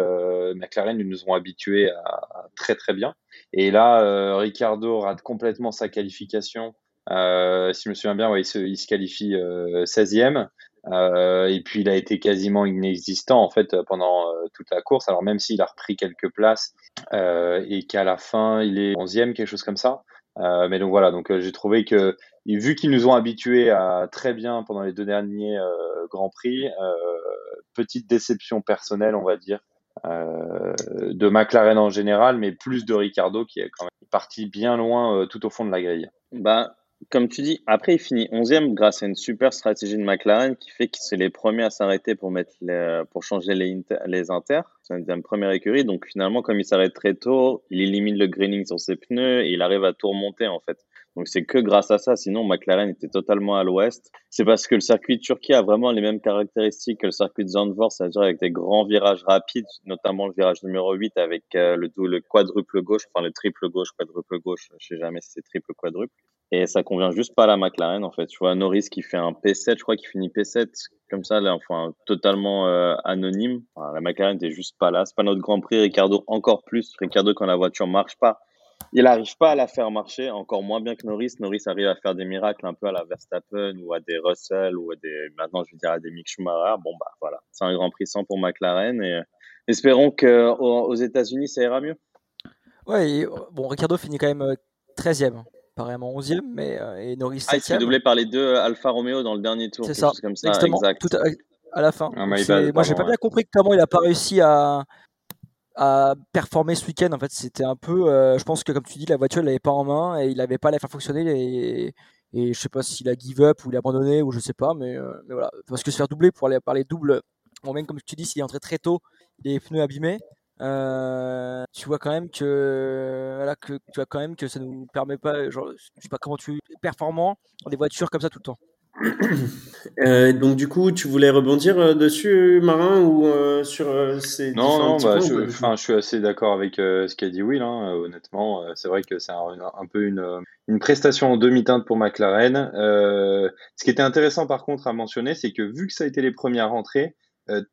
McLaren ils nous ont habitués à très très bien. Et là, euh, Ricardo rate complètement sa qualification. Euh, si je me souviens bien, il, se, qualifie 16e. Euh, et puis il a été quasiment inexistant en fait pendant toute la course. Alors même s'il a repris quelques places et qu'à la fin il est 11e, quelque chose comme ça. mais donc voilà, donc j'ai trouvé que vu qu'ils nous ont habitués à très bien pendant les deux derniers grands prix, petite déception personnelle on va dire de McLaren en général, mais plus de Ricardo qui est quand même parti bien loin euh, tout au fond de la grille. Bah, comme tu dis, après il finit 11e grâce à une super stratégie de McLaren qui fait que c'est les premiers à s'arrêter pour mettre pour changer les, les inters. C'est une première écurie, donc finalement comme il s'arrête très tôt, il élimine le greening sur ses pneus et il arrive à tout remonter en fait. Donc c'est que grâce à ça, sinon McLaren était totalement à l'ouest. C'est parce que le circuit de Turquie a vraiment les mêmes caractéristiques que le circuit de Zandvoort, c'est-à-dire avec des grands virages rapides, notamment le virage numéro 8 avec euh, le, le quadruple gauche, enfin le triple gauche, quadruple gauche, je sais jamais si c'est triple quadruple. Et ça convient juste pas à la McLaren en fait. Tu vois Norris qui fait un P7, je crois qu'il finit P7 comme ça, là, enfin totalement euh, anonyme. la McLaren n'était juste pas là. C'est pas notre Grand Prix. Ricardo encore plus. Ricardo quand la voiture marche pas, il n'arrive pas à la faire marcher, encore moins bien que Norris. Norris arrive à faire des miracles un peu à la Verstappen ou à des Russell ou à des, maintenant je veux dire à des Mick Schumacher. Bon, bah voilà, c'est un grand prix sans pour McLaren et euh, espérons qu'aux aux États-Unis ça ira mieux. Ouais, bon, Ricardo finit quand même 13e, euh, apparemment 11e, mais euh, et Norris 7e. Ah, il s'est doublé par les deux Alfa Romeo dans le dernier tour. C'est ça, comme ça, exact. Tout à, la fin. Ah, moi, j'ai pas bien compris comment il a pas réussi à à performer ce week-end. En fait, c'était un peu. Euh, je pense que, comme tu dis, la voiture, il l'avait pas en main et il n'avait pas à la faire fonctionner. Et, je sais pas s'il a give up ou il a abandonné ou je sais pas, mais, euh, mais voilà. Parce que se faire doubler pour aller par les doubles, bon, même comme tu dis, s'il est entré très tôt, les pneus abîmés. Euh, tu vois quand même que voilà que tu vois quand même que ça nous permet pas genre je sais pas comment tu performant dans des voitures comme ça tout le temps euh, donc du coup, tu voulais rebondir euh, dessus, Marin, ou euh, sur ces Non, non, bah, je, je, suis assez d'accord avec ce qu'a dit Will. Hein, honnêtement, c'est vrai que c'est un, peu une, une, prestation en demi-teinte pour McLaren. ce qui était intéressant, par contre, à mentionner, c'est que vu que ça a été les premières rentrées,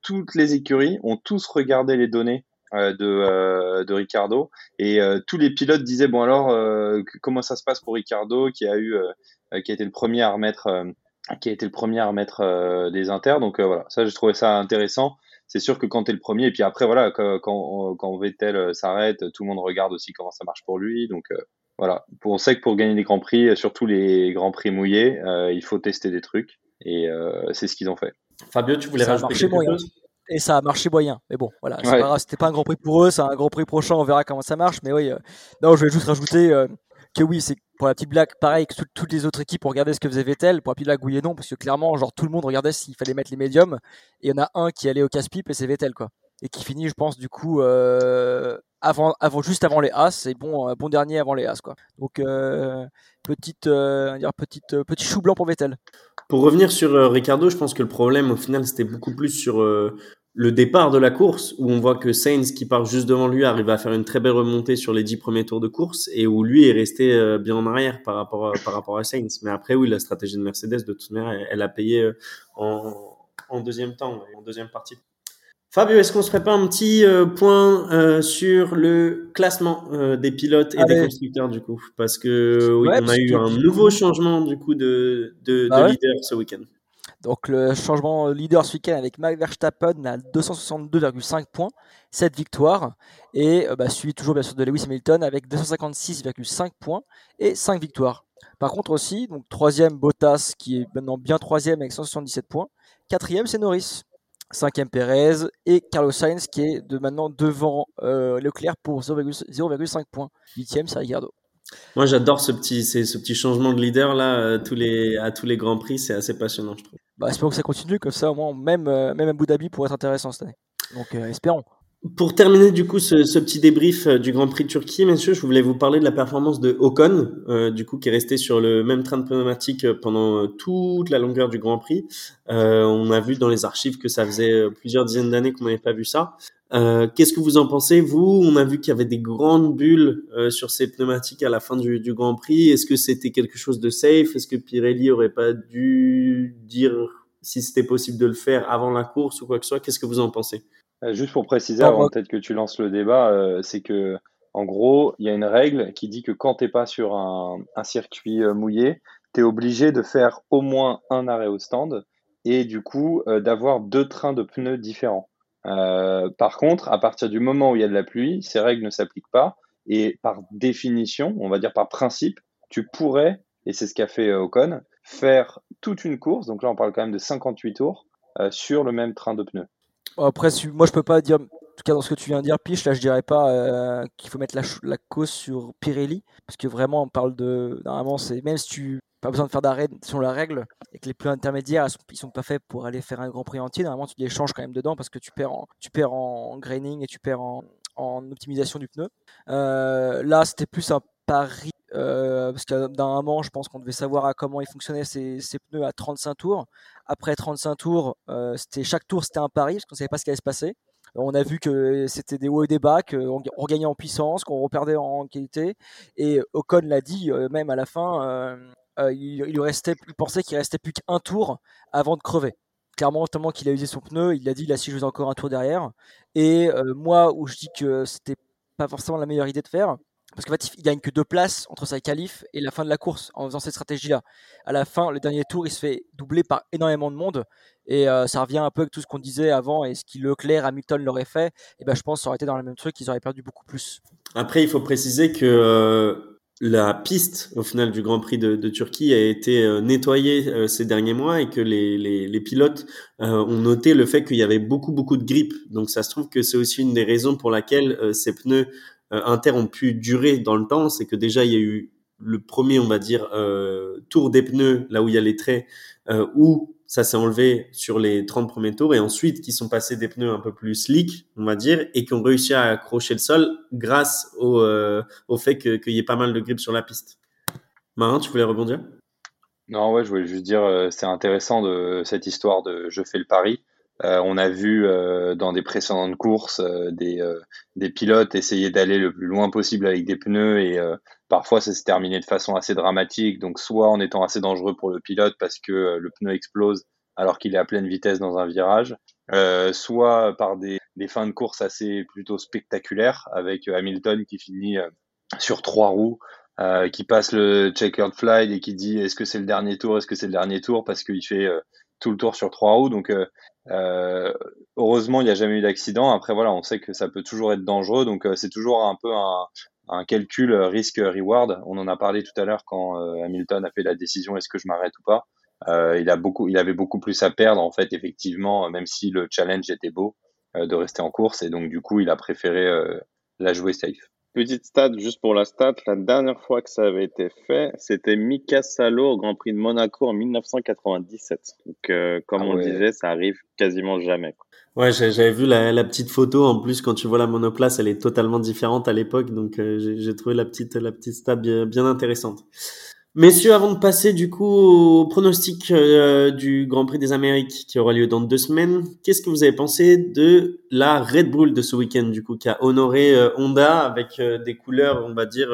toutes les écuries ont tous regardé les données de, de Ricardo et tous les pilotes disaient bon alors comment ça se passe pour Ricardo qui a eu qui a été le premier à remettre qui a été le premier à remettre euh, des inters. Donc euh, voilà, ça j'ai trouvé ça intéressant. C'est sûr que quand tu es le premier, et puis après voilà, quand, quand, quand Vettel euh, s'arrête, tout le monde regarde aussi comment ça marche pour lui. Donc voilà, on sait que pour gagner des grands prix, surtout les grands prix mouillés, il faut tester des trucs. Et c'est ce qu'ils ont fait. Fabio, tu voulais rajouter quelque chose? Et ça a marché moyen. Mais bon, voilà, c'était pas un grand prix pour eux, c'est un grand prix prochain, on verra comment ça marche. Mais oui, non, je vais juste rajouter que oui, c'est pour la petite blague, pareil que toutes les autres équipes, on regardait ce que faisait Vettel. Pour la petite blague, oui et non, parce que clairement, genre tout le monde regardait s'il fallait mettre les médiums. Et il y en a un qui allait au casse-pipe et c'est Vettel, quoi. Et qui finit, je pense, du coup, euh, avant, juste avant les As. Et bon, bon dernier avant les As, quoi. Donc, euh, euh, petite, petit chou blanc pour Vettel. Pour revenir sur Ricardo, je pense que le problème, au final, c'était beaucoup plus sur le départ de la course, où on voit que Sainz, qui part juste devant lui, arrive à faire une très belle remontée sur les dix premiers tours de course, et où lui est resté euh, bien en arrière par rapport à, par rapport à Sainz. Mais après, oui, la stratégie de Mercedes, de toute manière, elle, a payé euh, en, en deuxième temps, en deuxième partie. Fabio, est-ce qu'on se ferait pas un petit euh, point sur le classement des pilotes et des constructeurs du coup? Parce que oui, on a eu un nouveau changement du coup de, de, bah leader ce week-end. Donc le changement leader ce week-end avec Max Verstappen à 262,5 points, 7 victoires, et bah, suivi toujours bien sûr de Lewis Hamilton avec 256,5 points et 5 victoires. Par contre aussi, donc troisième Bottas qui est maintenant bien troisième avec 177 points, quatrième c'est Norris cinquième Perez et Carlos Sainz qui est de maintenant devant euh, Leclerc pour 0,5 points. Huitième, c'est Ricardo. Moi, j'adore ce petit, changement de leader là, euh, à tous les grands prix, c'est assez passionnant, je trouve. Bah, espérons que ça continue comme ça, au moins, même, euh, même Abu Dhabi pourrait être intéressant cette année. Donc, espérons. Pour terminer du coup ce, petit débrief euh, du Grand Prix de Turquie, messieurs, je voulais vous parler de la performance de Ocon, euh, du coup qui est resté sur le même train de pneumatique euh, pendant toute la longueur du Grand Prix. Euh, on a vu dans les archives que ça faisait plusieurs dizaines d'années qu'on n'avait pas vu ça. Euh, Qu'est-ce que vous en pensez, vous? On a vu qu'il y avait des grandes bulles sur ces pneumatiques à la fin du, du Grand Prix. Est-ce que c'était quelque chose de safe? Est-ce que Pirelli aurait pas dû dire si c'était possible de le faire avant la course ou quoi que ce soit? Qu'est-ce que vous en pensez? Euh, juste pour préciser, avant peut-être que tu lances le débat, euh, c'est que en gros, il y a une règle qui dit que quand tu n'es pas sur un, circuit euh, mouillé, tu es obligé de faire au moins un arrêt au stand et du coup d'avoir deux trains de pneus différents. Par contre, à partir du moment où il y a de la pluie, ces règles ne s'appliquent pas et par définition, on va dire par principe, tu pourrais, et c'est ce qu'a fait Ocon, faire toute une course, donc là on parle quand même de 58 tours, sur le même train de pneus. Après, moi, je peux pas dire, en tout cas dans ce que tu viens de dire, Piche, là, je dirais pas euh, qu'il faut mettre la, cause sur Pirelli, parce que vraiment, on parle de. Normalement, même si tu pas besoin de faire d'arrêt sur la règle et que les plus intermédiaires ils sont, pas faits pour aller faire un grand prix entier normalement tu les changes quand même dedans parce que tu perds en tu perds en graining et tu perds en, optimisation du pneu euh, là c'était plus un pari euh, parce que d'un moment, je pense qu'on devait savoir à comment ils fonctionnaient ces, ces, pneus à 35 tours. Après 35 tours, euh, c'était chaque tour c'était un pari parce qu'on savait pas ce qui allait se passer. On a vu que c'était des hauts et des bas, qu'on regagnait en puissance, qu'on reperdait en qualité. Et Ocon l'a dit, euh, même à la fin, euh, il, il, pensait qu'il restait plus qu'un tour avant de crever. Clairement, tellement qu'il a usé son pneu, il a dit là si je faisais encore un tour derrière. Et moi, où je dis que c'était pas forcément la meilleure idée de faire, parce qu'en fait, il gagne que deux places entre sa qualif et la fin de la course en faisant cette stratégie-là. À la fin, le dernier tour, il se fait doubler par énormément de monde. Et euh, ça revient un peu avec tout ce qu'on disait avant et ce qui Leclerc, Hamilton l'aurait fait. Et ben, je pense que ça aurait été dans le même truc, ils auraient perdu beaucoup plus. Après, il faut préciser que euh, la piste, au final, du Grand Prix de, Turquie a été euh, nettoyée ces derniers mois et que les, les, pilotes ont noté le fait qu'il y avait beaucoup, beaucoup de grippe. Donc, ça se trouve que c'est aussi une des raisons pour laquelle ces pneus euh, Inter ont pu durer dans le temps, c'est que déjà il y a eu le premier, on va dire, euh, tour des pneus, là où il y a les traits, euh, où ça s'est enlevé sur les 30 premiers tours, et ensuite qui sont passés des pneus un peu plus slick, on va dire, et qui ont réussi à accrocher le sol grâce au, euh, au fait qu'il y ait pas mal de grippe sur la piste. Marin, tu voulais rebondir? Non, ouais, je voulais juste dire, c'est intéressant de cette histoire de je fais le pari. Euh, on a vu euh, dans des précédentes courses euh, des, des, pilotes essayer d'aller le plus loin possible avec des pneus et parfois ça s'est terminé de façon assez dramatique. Donc soit en étant assez dangereux pour le pilote parce que le pneu explose alors qu'il est à pleine vitesse dans un virage, soit par des, des, fins de course assez plutôt spectaculaires avec Hamilton qui finit sur trois roues. qui passe le checkered fly et qui dit est-ce que c'est le dernier tour, est-ce que c'est le dernier tour? Parce qu'il fait tout le tour sur trois roues. Donc, euh, euh, heureusement, il n'y a jamais eu d'accident. Après, voilà, on sait que ça peut toujours être dangereux. Donc, euh, c'est toujours un peu un, un calcul risque-reward. On en a parlé tout à l'heure quand Hamilton a fait la décision est-ce que je m'arrête ou pas. il a beaucoup, il avait beaucoup plus à perdre en fait, effectivement, même si le challenge était beau de rester en course. Et donc, du coup, il a préféré la jouer safe. Petite stat, juste pour la stat, la dernière fois que ça avait été fait, c'était Mika Salo au Grand Prix de Monaco en 1997. Donc, euh, comme ah on disait, ça arrive quasiment jamais. Ouais, j'avais vu la, la, petite photo. En plus, quand tu vois la monoplace, elle est totalement différente à l'époque. Donc, euh, j'ai trouvé la petite, la petite stat bien, bien intéressante. Messieurs, avant de passer du coup au pronostic euh, du Grand Prix des Amériques qui aura lieu dans deux semaines, qu'est-ce que vous avez pensé de la Red Bull de ce week-end du coup qui a honoré euh, Honda avec euh, des couleurs, on va dire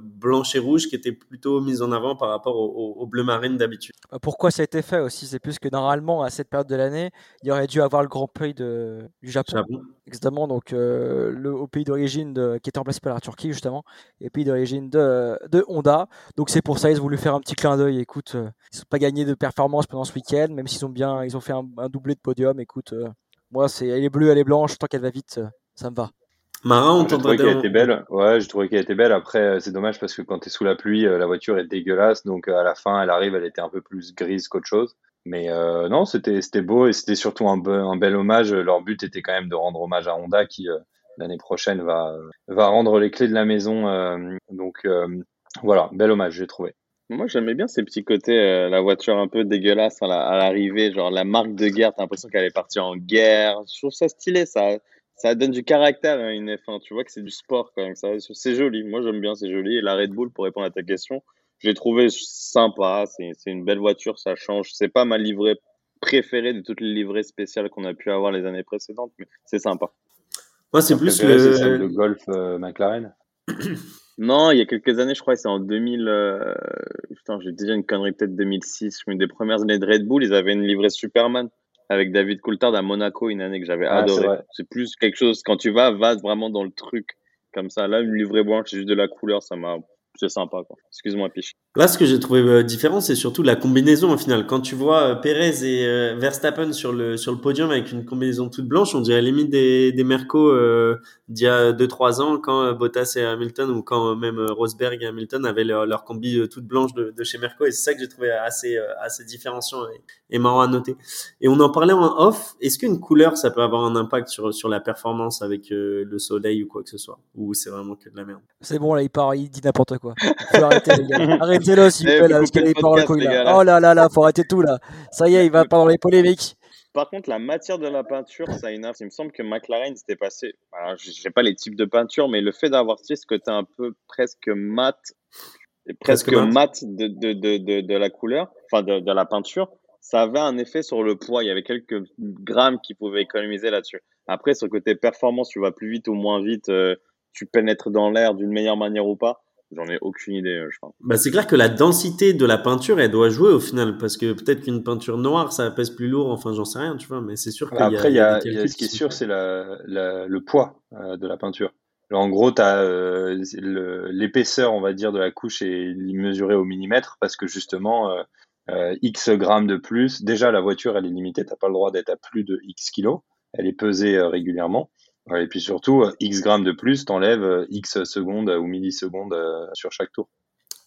blanches et rouges qui étaient plutôt mises en avant par rapport au, bleu marine d'habitude? Bah, pourquoi ça a été fait aussi? C'est plus que normalement à cette période de l'année, il aurait dû avoir le Grand Prix de, du Japon. Exactement, donc le, au pays d'origine qui était remplacé par la Turquie justement, et pays d'origine de, de Honda. Donc c'est pour ça voulu faire un petit clin d'œil. Écoute, euh, ils n'ont pas gagné de performance pendant ce week-end, même s'ils ont bien, ils ont fait un, doublé de podium. Écoute, euh, moi, c'est elle est bleue, elle est blanche, tant qu'elle va vite, euh, ça me va. Marin, on trouvé qu'elle était belle. Ouais, j'ai trouvé qu'elle était belle. Après, c'est dommage parce que quand tu es sous la pluie, la voiture est dégueulasse. Donc à la fin, elle arrive, elle était un peu plus grise qu'autre chose. Mais non, c'était beau et c'était surtout un, un, bel hommage. Leur but était quand même de rendre hommage à Honda qui l'année prochaine va va rendre les clés de la maison. donc voilà, bel hommage, j'ai trouvé. Moi, j'aimais bien ces petits côtés, euh, la voiture un peu dégueulasse à l'arrivée, genre la marque de guerre, t'as l'impression qu'elle est partie en guerre. Je trouve ça stylé, ça, ça donne du caractère à une F1. Tu vois que c'est du sport quand même. C'est joli. Moi, j'aime bien, c'est joli. Et la Red Bull, pour répondre à ta question, je l'ai trouvé sympa. C'est une belle voiture, ça change. C'est pas ma livrée préférée de toutes les livrées spéciales qu'on a pu avoir les années précédentes, mais c'est sympa. Moi, c'est plus le... le Golf euh, McLaren. Non, il y a quelques années, je crois que c'est en 2000. Euh... Putain, j'ai déjà une connerie, peut-être 2006. Une des premières années de Red Bull, ils avaient une livrée Superman avec David Coulthard à Monaco, une année que j'avais ah, adoré. C'est plus quelque chose, quand tu vas, va vraiment dans le truc comme ça. Là, une livrée blanche, c'est juste de la couleur, ça m'a c'est sympa. Excuse-moi, Piche. Là, ce que j'ai trouvé euh, différent, c'est surtout la combinaison au final. Quand tu vois euh, Perez et euh, Verstappen sur le, sur le podium avec une combinaison toute blanche, on dirait limite des, des Mercos d'il y a 2-3 ans quand Bottas et Hamilton ou quand même Rosberg et Hamilton avaient leur, leur combi toute blanche de, de, chez Merco. Et c'est ça que j'ai trouvé assez, assez différenciant et, et, marrant à noter. Et on en parlait en off. Est-ce qu'une couleur, ça peut avoir un impact sur, sur la performance avec le soleil ou quoi que ce soit? Ou c'est vraiment que de la merde? C'est bon, là, il part, il dit n'importe quoi quoi. Faut arrêter, les gars. Arrêtez-le, s'il vous plaît, là, parce qu'il couilles, là. Oh là là là, faut arrêter tout, là. Ça y est, il va pas dans les polémiques. Par contre, la matière de la peinture, ça Il me semble que McLaren s'était passé. Alors, je sais pas les types de peinture, mais le fait d'avoir ce côté un peu presque mat, presque, mat, de, de, de, de, la couleur, enfin de, de la peinture, ça avait un effet sur le poids. Il y avait quelques grammes qui pouvaient économiser là-dessus. Après, sur le côté performance, tu vas plus vite ou moins vite, euh, tu pénètres dans l'air d'une meilleure manière ou pas. J'en ai aucune idée, euh, je pense. Bah, c'est clair que la densité de la peinture, elle doit jouer au final, parce que peut-être qu'une peinture noire, ça pèse plus lourd, enfin, j'en sais rien, tu vois, mais c'est sûr qu'il y a. Après, il y a, ce qui est sûr, c'est la, le poids euh, de la peinture. en gros, tu as euh, l'épaisseur, on va dire, de la couche est mesurée au millimètre, parce que justement, X grammes de plus, déjà, la voiture, elle est limitée, t'as pas le droit d'être à plus de X kilos, elle est pesée régulièrement et puis surtout, euh, X grammes de plus t'enlève euh, X secondes ou millisecondes euh, sur chaque tour.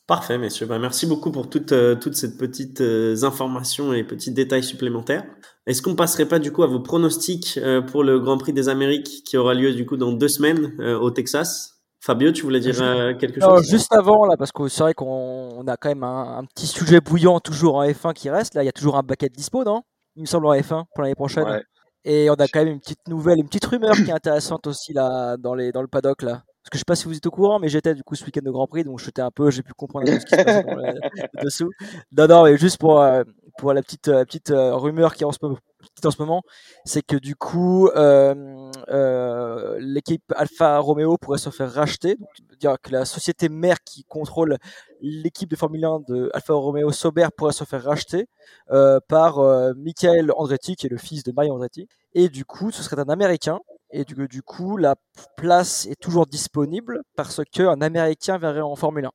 Parfait, messieurs. Bah, merci beaucoup pour toutes, toutes ces petites informations et petits détails supplémentaires. Est-ce qu'on passerait pas du coup à vos pronostics pour le Grand Prix des Amériques qui aura lieu du coup dans deux semaines au Texas? Fabio, tu voulais dire quelque chose? Juste avant, là, parce que c'est vrai qu'on a quand même un, petit sujet bouillant toujours en F1 qui reste. Là, il y a toujours un bucket dispo, non? Il me semble en F1 pour l'année prochaine. Ouais. Et on a quand même une petite nouvelle, une petite rumeur qui est intéressante aussi là dans, les, dans le paddock là. Parce que je sais pas si vous êtes au courant, mais j'étais du coup ce week-end de Grand Prix, donc j'étais un peu, j'ai pu comprendre ce qui se passe dessous. Non, non, mais juste pour, euh, pour la petite, euh, petite euh, rumeur qui en ce moment, en ce moment, c'est que du coup, euh, euh, l'équipe Alfa Romeo pourrait se faire racheter. Donc, dire que la société mère qui contrôle l'équipe de Formule 1 de Alfa Romeo Sauber pourrait se faire racheter euh, par Michael Andretti, qui est le fils de Mario Andretti. Et du coup, ce serait un Américain. Et du, coup, la place est toujours disponible parce qu'un Américain verrait en Formule 1.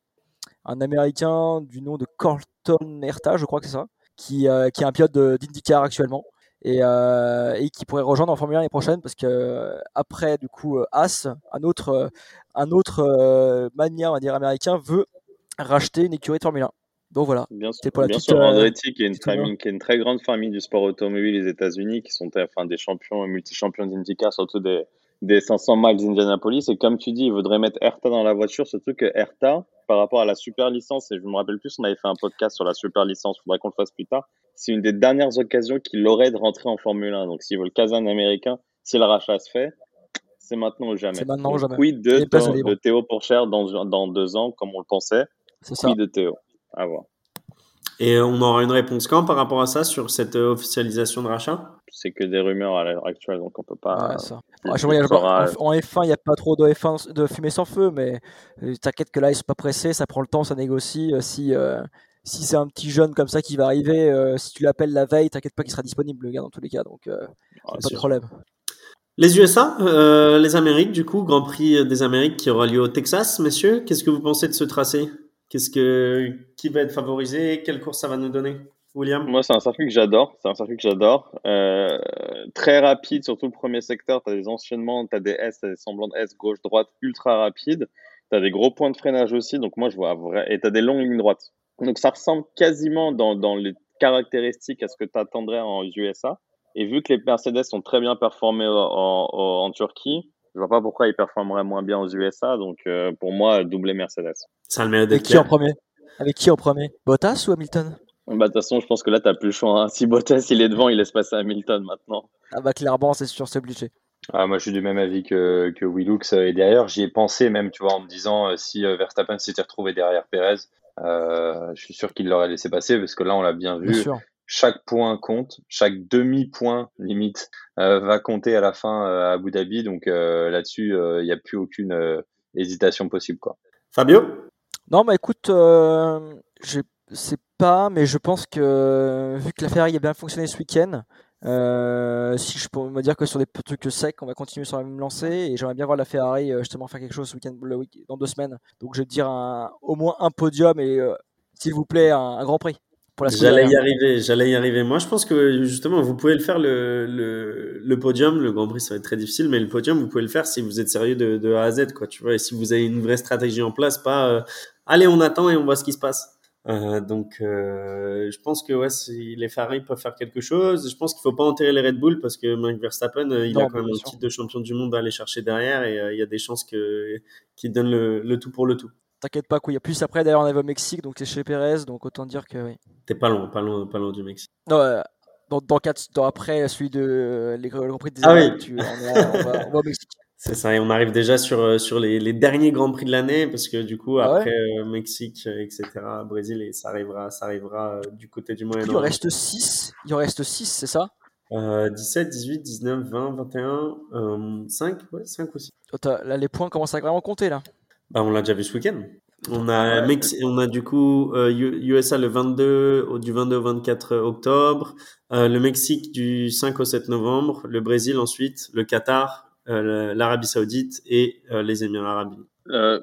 Un Américain du nom de Colton Herta, je crois que c'est ça, qui, qui est un pilote d'IndyCar actuellement et, euh, et qui pourrait rejoindre en Formule 1 l'année prochaine parce que euh, après du coup euh, As, un autre un autre mania on va dire américain veut racheter une écurie de Formule 1. Donc voilà. Bien sûr, pour la bien sûr Andretti qui est une famille, qui est une très grande famille du sport automobile des États-Unis, qui sont enfin des champions, multi-champions d'IndyCar, surtout des, des 500 miles d'Indianapolis. Et comme tu dis, il voudrait mettre Hertha dans la voiture, surtout que Hertha, par rapport à la super licence, et je me rappelle plus, on avait fait un podcast sur la super licence, il faudrait qu'on le fasse plus tard. C'est une des dernières occasions qu'il aurait de rentrer en Formule 1. Donc s'il veut le caser américain, si le rachat se fait, c'est maintenant ou jamais. C'est maintenant ou jamais. Oui, de, de, Théo Pourchère dans, dans deux ans, comme on le pensait? C'est ça. de Théo? à voir. Et on aura une réponse quand par rapport à ça sur cette officialisation de rachat? C'est que des rumeurs à l'heure actuelle, donc on peut pas. ça. en, F1, il n'y a pas trop de, F1, de fumée sans feu, mais t'inquiète que là, ils sont pas pressés, ça prend le temps, ça négocie. Si, si c'est un petit jeune comme ça qui va arriver, euh, si tu l'appelles la veille, t'inquiète pas qu'il sera disponible, le gars, dans tous les cas. Donc, euh, ah, pas de problème. Les USA, euh, les Amériques, du coup, Grand Prix des Amériques qui aura lieu au Texas, messieurs. Qu'est-ce que vous pensez de ce tracé? Qu'est-ce que qui va être favorisé? Quelle course ça va nous donner? William? Moi, c'est un circuit que j'adore. C'est un circuit que j'adore. très rapide, surtout le premier secteur. Tu as des enchaînements, tu as des S, tu as des semblants de S, gauche, droite, ultra rapide. Tu as des gros points de freinage aussi. Donc, moi, je vois vrai. Et tu as des longues lignes droites. Donc ça ressemble quasiment dans, dans les caractéristiques à ce que tu attendrais en USA. Et vu que les Mercedes ont très bien performé en, en, Turquie, je vois pas pourquoi ils performeraient moins bien aux USA. Donc euh, pour moi, doublé Mercedes. Ça le mérite Avec qui en premier? Avec qui en premier? Bottas ou Hamilton? Bah, de toute façon, je pense que là, tu plus le choix. Hein. Si Bottas il est devant, il laisse passer Hamilton maintenant. Ah bah clairement, c'est sûr, c'est obligé. Ah, moi, je suis du même avis que, que Willux. Et derrière, j'y ai pensé même, tu vois, en me disant euh, si euh, Verstappen s'était retrouvé derrière Perez, euh, je suis sûr qu'il l'aurait laissé passer parce que là, on l'a bien vu. chaque point compte, chaque demi-point limite euh, va compter à la fin euh, à Abu Dhabi. Donc là-dessus, il n'y a plus aucune hésitation possible. Quoi. Fabio? Non, bah écoute, sais pas, mais je pense que vu que la Ferrari a bien fonctionné ce week-end, euh, si je peux me dire que sur des trucs secs, on va continuer sur la même lancée et j'aimerais bien voir la Ferrari euh, justement faire quelque chose ce week-end, le week dans deux semaines. Donc je vais dire un, au moins un podium et euh, s'il vous plaît un, Grand Prix. J'allais y arriver, j'allais y arriver. Moi, je pense que justement, vous pouvez le faire le, le, le, podium. Le Grand Prix, ça va être très difficile, mais le podium, vous pouvez le faire si vous êtes sérieux de, de A à Z, quoi. Tu vois, et si vous avez une vraie stratégie en place, pas allez, on attend et on voit ce qui se passe. Euh, donc, euh, je pense que ouais, les Ferrari peuvent faire quelque chose. Je pense qu'il faut pas enterrer les Red Bull parce que Max Verstappen, euh, il a quand même un titre de champion du monde à aller chercher derrière et il y a des chances que qu'il donne le, le, tout pour le tout. T'inquiète pas, quoi. Il y a plus après, d'ailleurs, on est au Mexique, donc c'est chez Perez, donc autant dire que oui. T'es pas loin, pas loin, pas loin du Mexique. Non, dans, dans, quatre, dans après celui de les Grand Prix des ah oui. tu, on, on, va, on va au Mexique. C'est ça, et on arrive déjà sur, euh, sur les, les derniers grands prix de l'année, parce que du coup, ah après euh, Mexique, euh, etc., Brésil, et ça arrivera, ça arrivera du côté du Moyen-Orient. Il en reste 6, il en reste 6, c'est ça? Euh, 17, 18, 19, 20, 21, euh, 5, ouais, 5 aussi. là, les points commencent à vraiment compter, là. Bah, on l'a déjà vu ce week-end. On a, ouais, on a du coup USA le 22, du 22 au 24 octobre, le Mexique du 5 au 7 novembre, le Brésil ensuite, le Qatar, l'Arabie Saoudite et euh, les Émirats Arabes. Euh,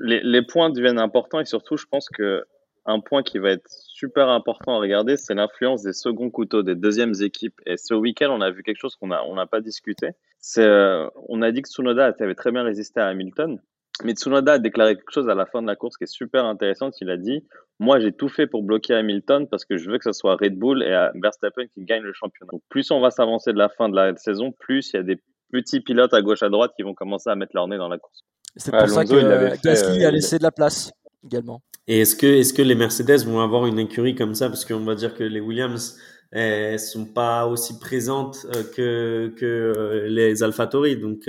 les, points deviennent importants et surtout, je pense que un point qui va être super important à regarder, c'est l'influence des seconds couteaux, des deuxièmes équipes. Et ce week-end, on a vu quelque chose qu'on a, on n'a pas discuté. Euh, on a dit que Tsunoda avait très bien résisté à Hamilton. Mais Tsunoda a déclaré quelque chose à la fin de la course qui est super intéressant. Il a dit, moi, j'ai tout fait pour bloquer Hamilton parce que je veux que ce soit Red Bull et Verstappen qui gagnent le championnat. Plus on va s'avancer de la fin de la saison, plus il y a des petits pilotes à gauche à droite qui vont commencer à mettre leur nez dans la course. C'est pour ça que Gasly a euh, laissé de la place également. Et est-ce que, est que les Mercedes vont avoir une écurie comme ça? Parce qu'on va dire que les Williams elles sont pas aussi présentes euh, que, que euh, les AlphaTauri. Donc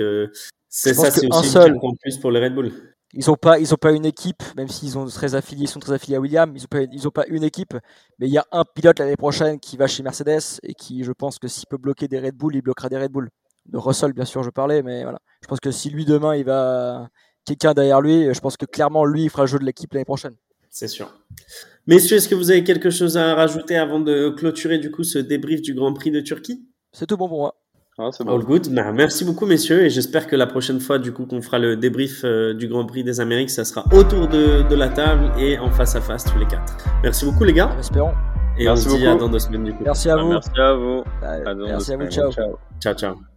c'est ça, c'est aussi seul. en plus pour les Red Bull. Ils n'ont pas, ils ont pas une équipe, même s'ils ont très affiliés, sont très affiliés à Williams. Ils n'ont pas, ils ont pas une équipe, mais il y a un pilote l'année prochaine qui va chez Mercedes et qui, je pense que s'il peut bloquer des Red Bull, il bloquera des Red Bull de Russell, bien sûr, je parlais, mais voilà. Je pense que si lui demain il va quelqu'un derrière lui, je pense que clairement lui il fera le jeu de l'équipe l'année prochaine. C'est sûr. Messieurs, est-ce que vous avez quelque chose à rajouter avant de clôturer du coup ce débrief du Grand Prix de Turquie? C'est tout bon pour moi. Ah, bon. All good. Bah, merci beaucoup, messieurs, et j'espère que la prochaine fois, du coup, qu'on fera le débrief euh, du Grand Prix des Amériques, ça sera autour de, de, la table et en face à face tous les quatre. Merci beaucoup, les gars. Espérons. Et merci on se dit à dans deux semaines du coup. Merci à vous. Merci à vous. À merci à vous. Ciao. Ciao, ciao.